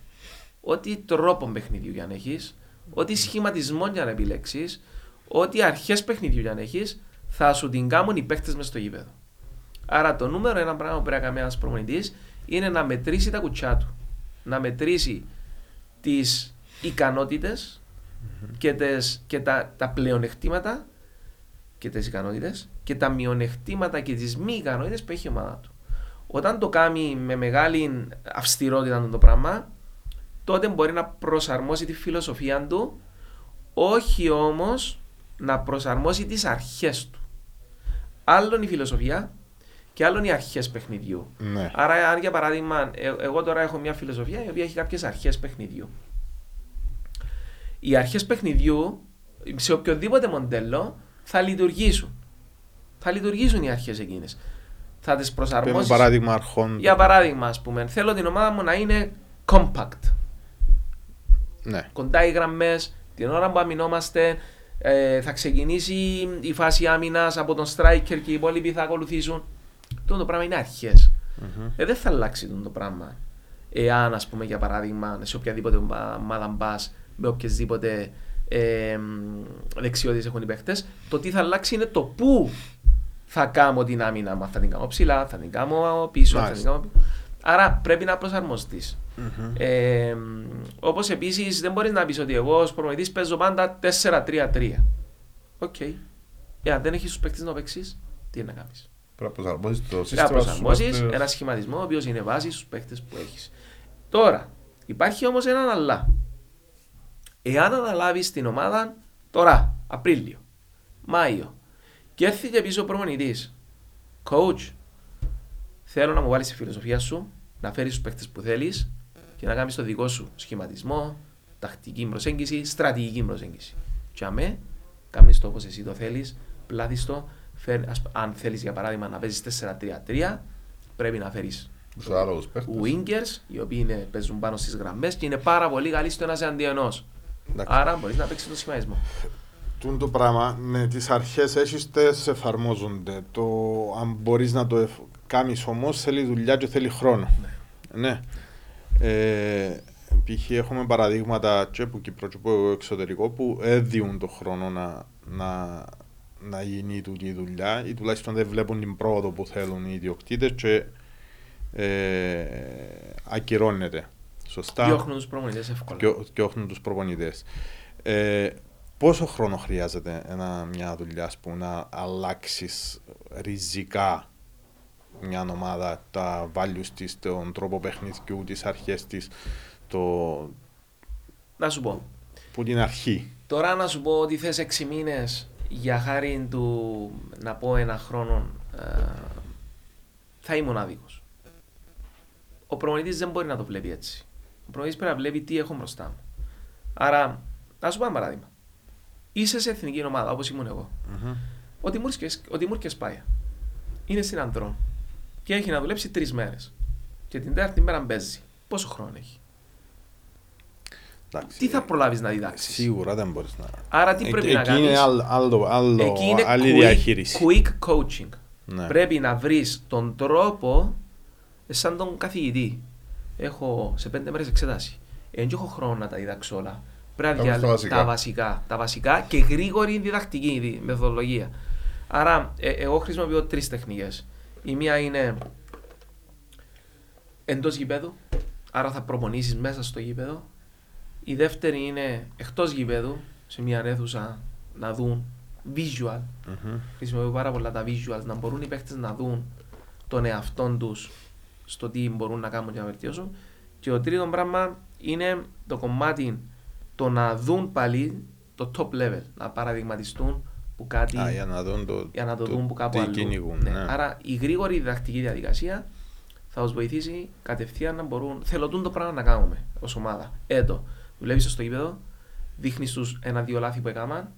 ό,τι τρόπο παιχνιδιού για να έχεις, ό,τι σχηματισμό για να επιλέξεις, ό,τι αρχές παιχνιδιού για να έχεις, θα σου την κάνουν οι παίχτε μες στο γήπεδο. Άρα το νούμερο ένα πράγμα που πρέπει να κάνει ένας προπονητής είναι να μετρήσει τα κουτσιά του. Να μετρήσει τις ικανότητες και, τις, και τα, τα πλεονεκτήματα και τι ικανότητες και τα μειονεκτήματα και τις μη ικανότητες που έχει η ομάδα του. Όταν το κάνει με μεγάλη αυστηρότητα το πράγμα, τότε μπορεί να προσαρμόσει τη φιλοσοφία του, όχι όμως να προσαρμόσει τις αρχές του. Άλλον η φιλοσοφία και άλλον οι αρχές παιχνιδιού.
Ναι.
Άρα, αν για παράδειγμα, ε- εγώ τώρα έχω μια φιλοσοφία η οποία έχει κάποιες αρχές παιχνιδιού. Οι αρχές παιχνιδιού σε οποιοδήποτε μοντέλο θα λειτουργήσουν. Θα λειτουργήσουν οι αρχές εκείνες. Θα τις
Παίρνω
προσαρμόσεις.
παράδειγμα αρχών.
Για παράδειγμα, ας πούμε, θέλω την ομάδα μου να είναι compact.
Ναι.
Κοντά οι γραμμές, την ώρα που αμυνόμαστε, ε, θα ξεκινήσει η φάση άμυνας από τον striker και οι υπόλοιποι θα ακολουθήσουν. Αυτό το πράγμα είναι αρχές. Ε, δεν θα αλλάξει το πράγμα. Εάν, ας πούμε, για παράδειγμα, σε οποιαδήποτε ομάδα μπας με οποιασδήποτε ε, δεξιότητες έχουν οι παίχτες, το τι θα αλλάξει είναι το πού θα κάνω την άμυνα. Μα θα την κάνω ψηλά, θα την κάνω πίσω, θα την
Μάλιστα.
κάνω πίσω. Άρα πρέπει να προσαρμοστείς. Ε, Όπως επίσης δεν μπορείς να πεις ότι εγώ ως προπονητής παίζω πάντα 4-3-3. Οκ. Εάν δεν έχεις τους παίχτες να παίξεις, τι να κάνεις;
Πρέπει να προσαρμόσεις το
Πρέπει να
σύστημα σου.
προσαρμόσει
ώστε-
ένα σχηματισμό ο οποίος είναι βάση στους παίχτες που έχεις. Τώρα, υπάρχει όμως ένα αλλά. Εάν αναλάβεις την ομάδα τώρα, Απρίλιο, Μάιο, και έρθει και πίσω ο προπονητής, coach, θέλω να μου βάλεις τη φιλοσοφία σου, να φέρεις τους παίχτε που θέλεις και να κάνεις το δικό σου σχηματισμό, τακτική προσέγγιση, στρατηγική προσέγγιση. Και αμέ, κάνεις το όπως εσύ το θέλεις, πλάθει το. Φέρ, ας, αν θέλεις για παράδειγμα να παίζεις 4-3-3, πρέπει να φέρεις
Τους άλλους παίχτες.
wingers, οι οποίοι είναι, παίζουν πάνω στις γραμμές και είναι πάρα πολύ καλοί στο ένα εναντίον ενό.
Εντάξει.
Άρα μπορείς να παίξεις το σχηματισμό.
Τούν το πράγμα, ναι, τις αρχές έχεις τες εφαρμόζονται. Το αν μπορείς να το εφ... κάνεις όμως θέλει δουλειά και θέλει χρόνο. Ναι. Ε, π.χ. έχουμε παραδείγματα και από Κύπρο και από εξωτερικό που έδιουν το χρόνο να, να, να γίνει τούτη η δουλειά ή τουλάχιστον δεν βλέπουν την πρόοδο που θέλουν οι ιδιοκτήτες και ε, ακυρώνεται. Σωστά;
Διώχνουν τους προμονητέ εύκολα.
και, και όχι τους προπονητές. Ε, πόσο χρόνο χρειάζεται ένα, μια δουλειά ας πούμε, να αλλάξεις ριζικά μια ομάδα, τα values της, τον τρόπο παιχνιδιού, τις αρχές της, το,
Να σου πω.
που την αρχή.
Τώρα να σου πω ότι θες 6 μήνες για χάρη του να πω ένα χρόνο ε, θα ήμουν άδικος. Ο προπονητής δεν μπορεί να το βλέπει έτσι. Ο προπονητής πρέπει να βλέπει τι έχω μπροστά μου. Άρα, να σου πω ένα παράδειγμα. Είσαι σε εθνική ομάδα όπως ήμουν εγώ. Ο Τιμούρκες, ο Τιμούρκες πάει. Είναι στην Ανδρών και έχει να δουλέψει τρεις μέρες. Και την τέταρτη μέρα μπέζει. Πόσο χρόνο έχει;
Εντάξει,
Τι θα προλάβεις να διδάξεις;
Σίγουρα δεν μπορείς να...
Άρα τι πρέπει
Εκ-
να
εκεί
κάνεις;
είναι άλλο, άλλο, άλλο,
Εκεί είναι
άλλη
quick,
διαχείριση.
quick coaching.
Ναι.
Πρέπει να βρεις τον τρόπο σαν τον καθηγητή. Έχω σε πέντε μέρες εξετάσει. Δεν έχω χρόνο να τα διδάξω όλα. Πρέπει να
Τα
δια-
βασικά.
τα βασικά. Τα βασικά και γρήγορη διδακτική δι- μεθοδολογία. Άρα, ε, εγώ χρησιμοποιώ τρεις τεχνικές. Η μία είναι εντός γηπέδου, άρα θα προπονήσεις μέσα στο γήπεδο. Η δεύτερη είναι εκτός γηπέδου, σε μια αίθουσα να δουν visual.
Μμμ.
Χρησιμοποιώ πάρα πολλά τα visuals, να μπορούν οι παίχτε να δουν τον εαυτό τους στο τι μπορούν να κάνουν για να βελτιώσουν. Και το τρίτο πράγμα είναι το κομμάτι το να δουν πάλι το top level, να παραδειγματιστούν που κάτι
Α, για να δουν το,
για να το,
το-
δουν που κάπου
τι
αλλού.
κυνηγούν.
Ναι.
ναι.
Άρα η γρήγορη διδακτική διαδικασία θα τους βοηθήσει κατευθείαν να μπορούν. Θέλω τούτο το πράγμα να κάνουμε ως ομάδα. Έτο. Δουλεύεις στο γήπεδο, δείχνεις τους ένα-δύο λάθη που έκαναν,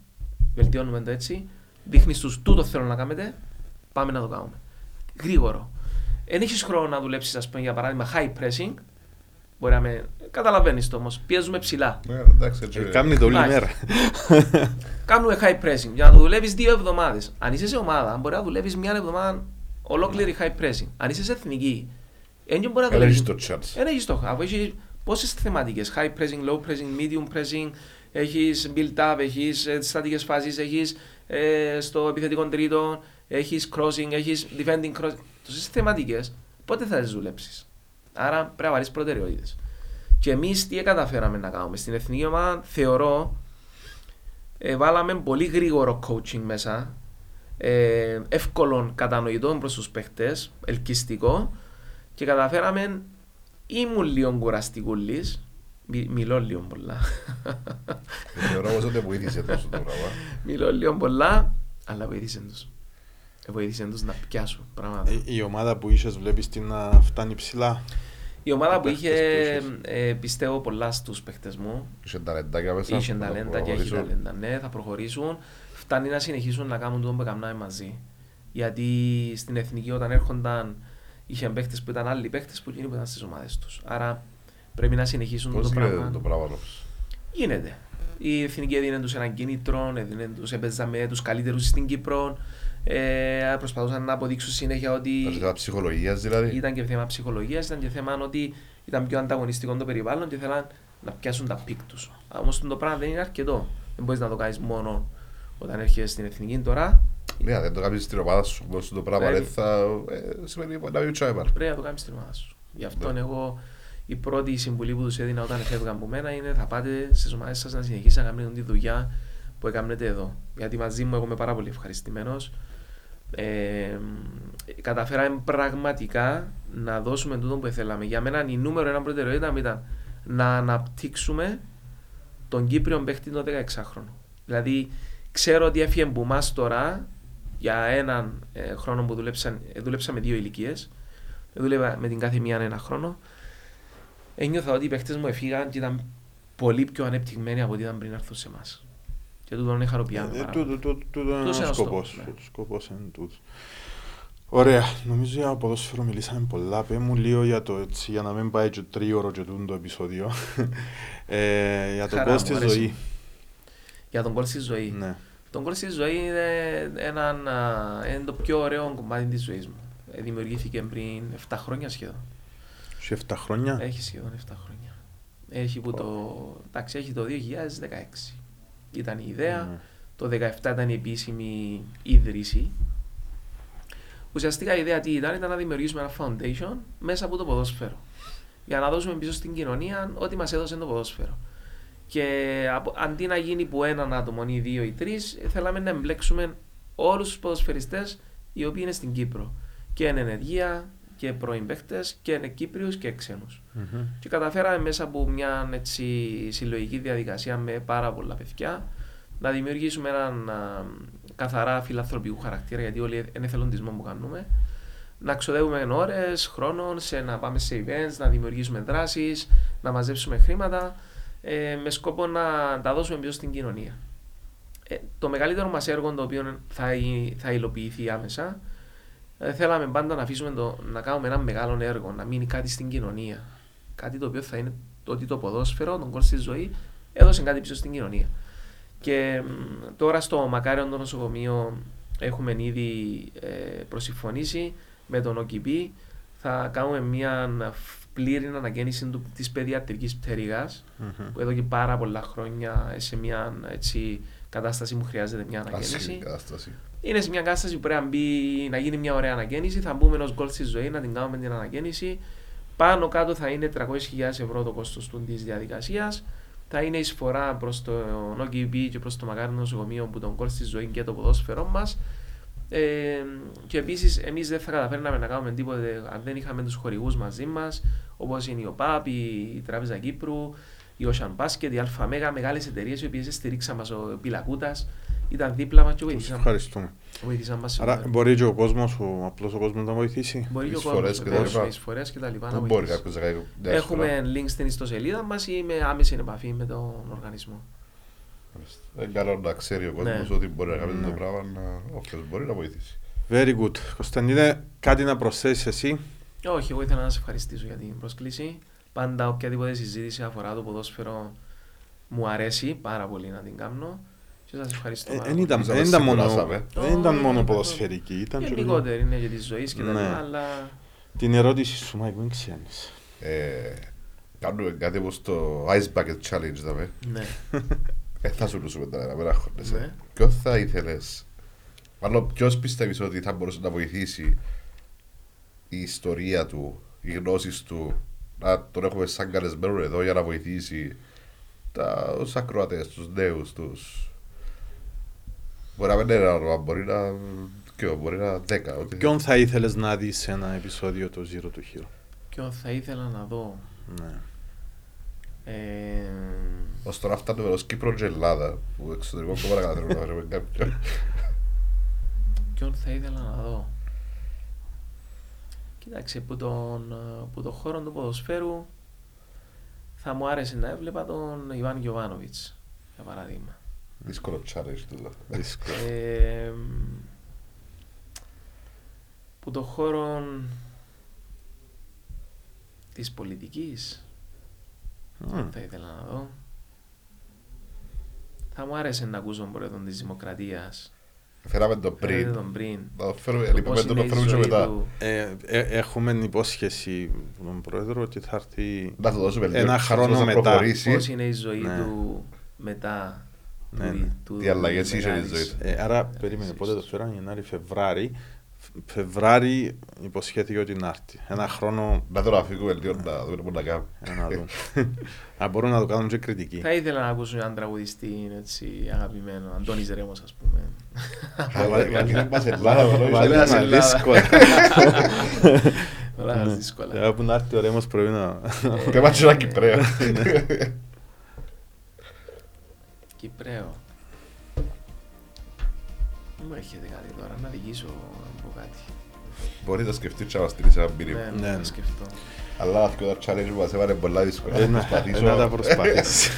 βελτιώνουμε το έτσι, δείχνεις τους τούτο θέλω να κάνετε, πάμε να το κάνουμε. Γρήγορο. Δεν έχεις χρόνο να δουλέψεις, ας πούμε, για παράδειγμα, high pressing. Μπορεί να με. Καταλαβαίνεις το όμως. Πιέζουμε ψηλά.
Ναι, εντάξει, έτσι.
Ε, Κάνει το όλη
Μάλιστα.
μέρα.
Κάνουμε high pressing για να το δουλεύεις δύο εβδομάδες. Αν είσαι σε ομάδα, μπορεί να δουλεύεις μια εβδομάδα ολόκληρη high pressing. Αν είσαι σε εθνική, δεν μπορεί να
Δεν
δουλεύει.
έχεις το chance.
Δεν έχεις το. Αφού έχεις πόσες θεματικές. High pressing, low pressing, medium pressing, έχεις build up, έχεις στατικές φάσεις, έχεις στο επιθετικό τρίτο, έχεις crossing, έχεις defending crossing. Τόσες θεματικές, πότε θα τις δουλέψεις; Άρα πρέπει να βάλει προτεραιότητες. Και εμείς τι καταφέραμε να κάνουμε. Στην εθνική ομάδα θεωρώ ε, βάλαμε πολύ γρήγορο coaching μέσα. Ε, εύκολο κατανοητό προς τους παίχτες, ελκυστικό και καταφέραμε ήμουν λίγο κουραστικούλης Μι, μιλώ λίγο πολλά
Θεωρώ πως ότι βοήθησε τόσο το πράγμα.
μιλώ λίγο πολλά αλλά βοήθησε τους Ε, βοήθησε τους να πιάσουν πράγματα
Ε, Η ομάδα που είσαι βλέπεις την να φτάνει ψηλά;
Η ομάδα που
παίχτες
είχε
που
ε, πιστεύω πολλά στους παίχτες μου
Είχε ταλεντάκια μέσα.
Είχε
που να
ταλέντα και έχει
προχωρήσουν.
ταλέντα. Ναι, θα προχωρήσουν. Φτάνει να συνεχίσουν να κάνουν το που έκαναν μαζί. Γιατί στην εθνική όταν έρχονταν είχε παίχτε που ήταν άλλοι παίχτε που εκείνοι που ήταν στις ομάδες τους. Άρα πρέπει να συνεχίσουν
Πώς
το
γίνεται
πράγμα.
το πράγμα όμως.
Γίνεται. Η εθνική έδινε τους έναν κίνητρο, έδινε τους έπαιζαμε τους καλύτερους στην Κύπρο. Ε, προσπαθούσαν να αποδείξουν συνέχεια ότι
Ζήτημα ψυχολογίας δηλαδή.
ήταν και θέμα ψυχολογίας, ήταν και θέμα ότι ήταν πιο ανταγωνιστικό το περιβάλλον και ήθελαν να πιάσουν τα peak τους. Όμως το πράγμα δεν είναι αρκετό. Δεν μπορείς να το κάνεις μόνο όταν έρχεσαι στην εθνική τώρα.
Ναι, αν δεν το κάνεις στην ομάδα σου όμως το πράγμα
Πρέπει.
δεν θα... ε, Σημαίνει να μην τσάιμα.
Πρέπει να το κάνεις στην ομάδα σου. Γι' αυτό
Ναι.
εγώ η πρώτη συμβουλή που τους έδινα όταν έφευγαν από μένα είναι θα πάτε στις ομάδες σας να συνεχίσετε να κάνετε τη δουλειά που έκανετε εδώ. Γιατί μαζί μου εγώ είμαι πάρα πολύ ευχαριστημένος. Ε, καταφέραμε πραγματικά να δώσουμε τούτο που θέλαμε. Για μένα η νούμερο ένα προτεραιότητα μου ήταν να αναπτύξουμε τον Κύπριο παίχτη το 16χρονο. Δηλαδή, ξέρω ότι έφυγε από εμά τώρα για έναν ε, χρόνο που δούλεψα, ε, δούλεψα με δύο ηλικίες. Δούλευα με την κάθε μία ένα χρόνο. Ένιωθα ότι οι παίχτες μου έφυγαν και ήταν πολύ πιο ανεπτυγμένοι από ό,τι ήταν πριν έρθουν σε εμάς. Και τούτο είναι χαροποιάμε.
Ε,
πάρα
Τούτο τούτο- τούτο είναι
Τούτος
ο
είναι ο
σκοπός.
στόχος, ναι.
Ο σκοπός είναι τούτος. Ωραία, νομίζω για ποδόσφαιρο μιλήσαμε πολλά. Πες μου λίγο για το έτσι, για να μην πάει και τρίωρο και τούτο το επεισόδιο. ε, για το
Χαρά
κόλ
μου,
στη
αρέσει.
ζωή.
Για τον κόλ στη ζωή.
Ναι.
Τον κόλ στη ζωή είναι, έναν, α, είναι το πιο ωραίο κομμάτι της ζωής μου. Ε, δημιουργήθηκε πριν 7 χρόνια σχεδόν.
Σε 7 χρόνια;
Έχει σχεδόν 7 χρόνια. Έχει, που το, εντάξει, έχει το 2016. Ήταν η ιδέα.
Ναι.
Το 2017 ήταν η επίσημη ίδρυση. Ουσιαστικά η ιδέα τι ήταν, ήταν να δημιουργήσουμε ένα foundation μέσα από το ποδόσφαιρο. Για να δώσουμε πίσω στην κοινωνία ό,τι μας έδωσε το ποδόσφαιρο. Και από, αντί να γίνει που έναν άτομο ή δύο ή τρεις, θέλαμε να εμπλέξουμε όλους τους ποδοσφαιριστές οι οποίοι είναι στην Κύπρο. Και είναι ενεργεία και πρώην παίχτες, και είναι Κύπριους και ξένους.
Μμμ.
Και καταφέραμε μέσα από μια έτσι, συλλογική διαδικασία με πάρα πολλά παιδιά να δημιουργήσουμε έναν α, καθαρά φιλανθρωπικού χαρακτήρα, γιατί όλοι είναι εθελοντισμό που κάνουμε. Να ξοδεύουμε ώρες, χρόνων, σε να πάμε σε events, να δημιουργήσουμε δράσεις, να μαζέψουμε χρήματα, ε, με σκοπό να τα δώσουμε πίσω στην κοινωνία. Ε, το μεγαλύτερο μας έργο το οποίο θα, ει- θα υλοποιηθεί άμεσα ε, θέλαμε πάντα να αφήσουμε το, να κάνουμε ένα μεγάλο έργο, να μείνει κάτι στην κοινωνία. Κάτι το οποίο θα είναι το ότι το ποδόσφαιρο, τον κόλ στη ζωής, έδωσε κάτι πίσω στην κοινωνία. Και μ, τώρα στο Μακάριον το νοσοκομείο έχουμε ήδη ε, προσυμφωνήσει με τον ΟΚΙΠΗ. Θα κάνουμε μια πλήρη αναγέννηση του- της παιδιατρικής πτέρυγας
Μμμ.
που εδώ και πάρα πολλά χρόνια σε μια έτσι, κατάσταση που χρειάζεται μια
Άσχημη
αναγέννηση.
κατάσταση.
Είναι σε μια κατάσταση που πρέπει να, μπει, να γίνει μια ωραία αναγέννηση. Θα μπούμε ενό γκολ στη ζωή να την κάνουμε την αναγέννηση. Πάνω κάτω θα είναι 300.000 ευρώ το κόστος της διαδικασίας. Θα είναι εισφορά προς το OKB και προς το μακάρι νοσοκομείο που τον γκολ στη ζωή και το ποδόσφαιρό μας. Ε, και επίσης, εμείς δεν θα καταφέρναμε να κάνουμε τίποτε αν δεν είχαμε τους χορηγούς μαζί μας, όπως είναι η ΟΠΑΠ, η, η Τράπεζα Κύπρου, η Ocean Basket, η ΑΜΕΓΑ, μεγάλες εταιρείες οι οποίες στηρίξαν μας. Ο Πιλακούτα ήταν δίπλα μας και
Τους
βοήθησαν,
ευχαριστούμε.
βοήθησαν μας.
Άρα μπορεί και ο κόσμος, ο απλός ο κόσμος να βοηθήσει.
Μπορεί και ο
εισφορές
κόσμος,
και τα
βεβαίως,
λοιπά.
εισφορές και τα λοιπά να
Πού μπορεί
βοηθήσει.
κάποιος να κάνει μια
Έχουμε
εισφορά.
link στην ιστοσελίδα μας ή με άμεση επαφή με τον οργανισμό.
Είναι καλό να ξέρει ο κόσμος
Ναι.
ότι μπορεί να κάνει
Ναι.
το πράγμα να- όποιος μπορεί να βοηθήσει.
Very good. Κωνσταντίνε, κάτι να προσθέσεις εσύ;
Όχι, εγώ ήθελα να σα ευχαριστήσω για την πρόσκληση. Πάντα οποιαδήποτε συζήτηση αφορά το ποδόσφαιρο μου αρέσει πάρα πολύ να την κάνω. Και σας ευχαριστώ.
Ε,
πάρα
Εν
πολύ.
ήταν,
Νομίζω
εν
να
ήταν μόνο,
ξεκουράσαμε.
δεν ήταν
Όχι,
μόνο
όχι,
ποδοσφαιρική. Ήταν και λίγο-
Γενικότερα είναι για τη ζωή και τα
Ναι.
λοιπά, αλλά
Την ερώτηση σου, Μάικ, μην ξέρεις.
Ε, Κάνουμε κάτι όπως το Ice Bucket Challenge, δαμε.
ναι.
Ε, θα σου λούσουμε τώρα, να μην αγχώνεσαι.
Ναι.
Ποιος θα ήθελες, μάλλον ποιος πιστεύεις ότι θα μπορούσε να βοηθήσει η ιστορία του, οι γνώσεις του, να τον έχουμε σαν καλεσμένο εδώ για να βοηθήσει τα, τους ακροατές, τους νέους, τους... Μπορεί να μην είναι ένα όνομα, μπορεί να... Και μπορεί να δέκα. ό,τι
Ποιον θα ήθελες να δεις σε ένα επεισόδιο το Zero to Hero;
Ποιον θα ήθελα να δω;
Ναι.
Ε,
Ως τώρα φτάνουμε ως Κύπρο και Ελλάδα, που εξωτερικό κόμμα να καταφέρουμε να φέρουμε κάποιον.
ποιον θα ήθελα να δω; Κοίταξε, που τον, ε, που το χώρο του ποδοσφαίρου θα μου άρεσε να έβλεπα τον Ιβάν Γιωβάνοβιτς, για παράδειγμα.
Δύσκολο challenge τούτο.
Δύσκολο.
Ε, που το χώρο της πολιτικής
Μμ.
θα ήθελα να δω. Θα μου άρεσε να ακούσω τον πρόεδρο της Δημοκρατίας.
Φέραμε τον
Φέρετε
πριν.
τον πριν.
Να το φέρουμε,
Το
λοιπόν,
πώς
να το
είναι η
φέρουμε και
ζωή
μετά.
του.
Ε, ε, έχουμε υπόσχεση από τον πρόεδρο ότι θα έρθει
Να το δώσουμε λίγο
Ένα
chance
χρόνο
να
μετά.
προχωρήσει.
Πώς είναι η ζωή
Ναι.
του μετά.
Ναι,
του-
ναι.
του-
Τι αλλαγές
του
είχε η
μεγάλης.
ζωή του.
Ε, άρα περίμενε πότε το φέραν, Γενάρη, Φεβράρι. Φ- Φεβράρι υποσχέθηκε ότι να έρθει. Ένα χρόνο
Να τον αφήγουμε λίγο να δούμε τι να κάνουμε.
ε, να δούμε. Να μπορούν να το κάνουν και κριτική.
Θα ήθελα να ακούσω έναν τραγουδιστή έτσι, αγαπημένο, Αντώνης Ρέμος ας πούμε.
Είναι μας Ελλάδα,
Βάλε
βάλε
μας
ένα
Ελλάδα.
δύσκολο.
Όλα τα δύσκολα.
Για που να έρθει ο Ρέμος πρέπει να...
Και μάτσο ένα Κυπρέο.
Κυπρέο. Δεν μου έρχεται κάτι τώρα, να δικήσω να πω κάτι.
Μπορεί να σκεφτείς και να μας στείλεις ένα μήνυμα.
Ναι,
Ναι,
να
ναι.
σκεφτώ.
Αλλά αυτό το challenge που μας έβαλε πολλά δύσκολα.
Ε,
Θα
να-
προσπαθήσω.
Να τα προσπαθήσεις.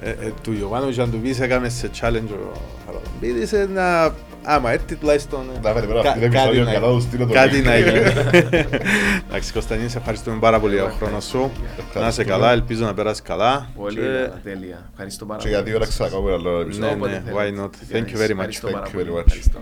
Ε, ε, Του Ιωβάνοβιτς αν του πεις έκαμες σε challenge ο Χαραλαμπίδης ε, να... Άμα έρθει τουλάχιστον... ε,
Να φέρει πέρα
κα-
αυτή την
κάτι
επεισόδιο
να-
για να τους στείλω το
Κάτι
link.
να γίνει. Εντάξει Κωνσταντίνη, σε ευχαριστούμε πάρα πολύ για τον χρόνο σου. Να είσαι
Ευχαριστούμε.
καλά, ελπίζω να περάσεις καλά.
Πολύ
Και-
καλά, τέλεια. Ευχαριστώ πάρα
Και
πολύ.
γιατί ώρα ξανακάμε ένα άλλο επεισόδιο.
Ναι,
Όποτε
ναι,
θέλετε.
why not; Thank you very much.
Ευχαριστώ
Thank
πάρα
you very
πολύ.
much.
Ευχαριστώ.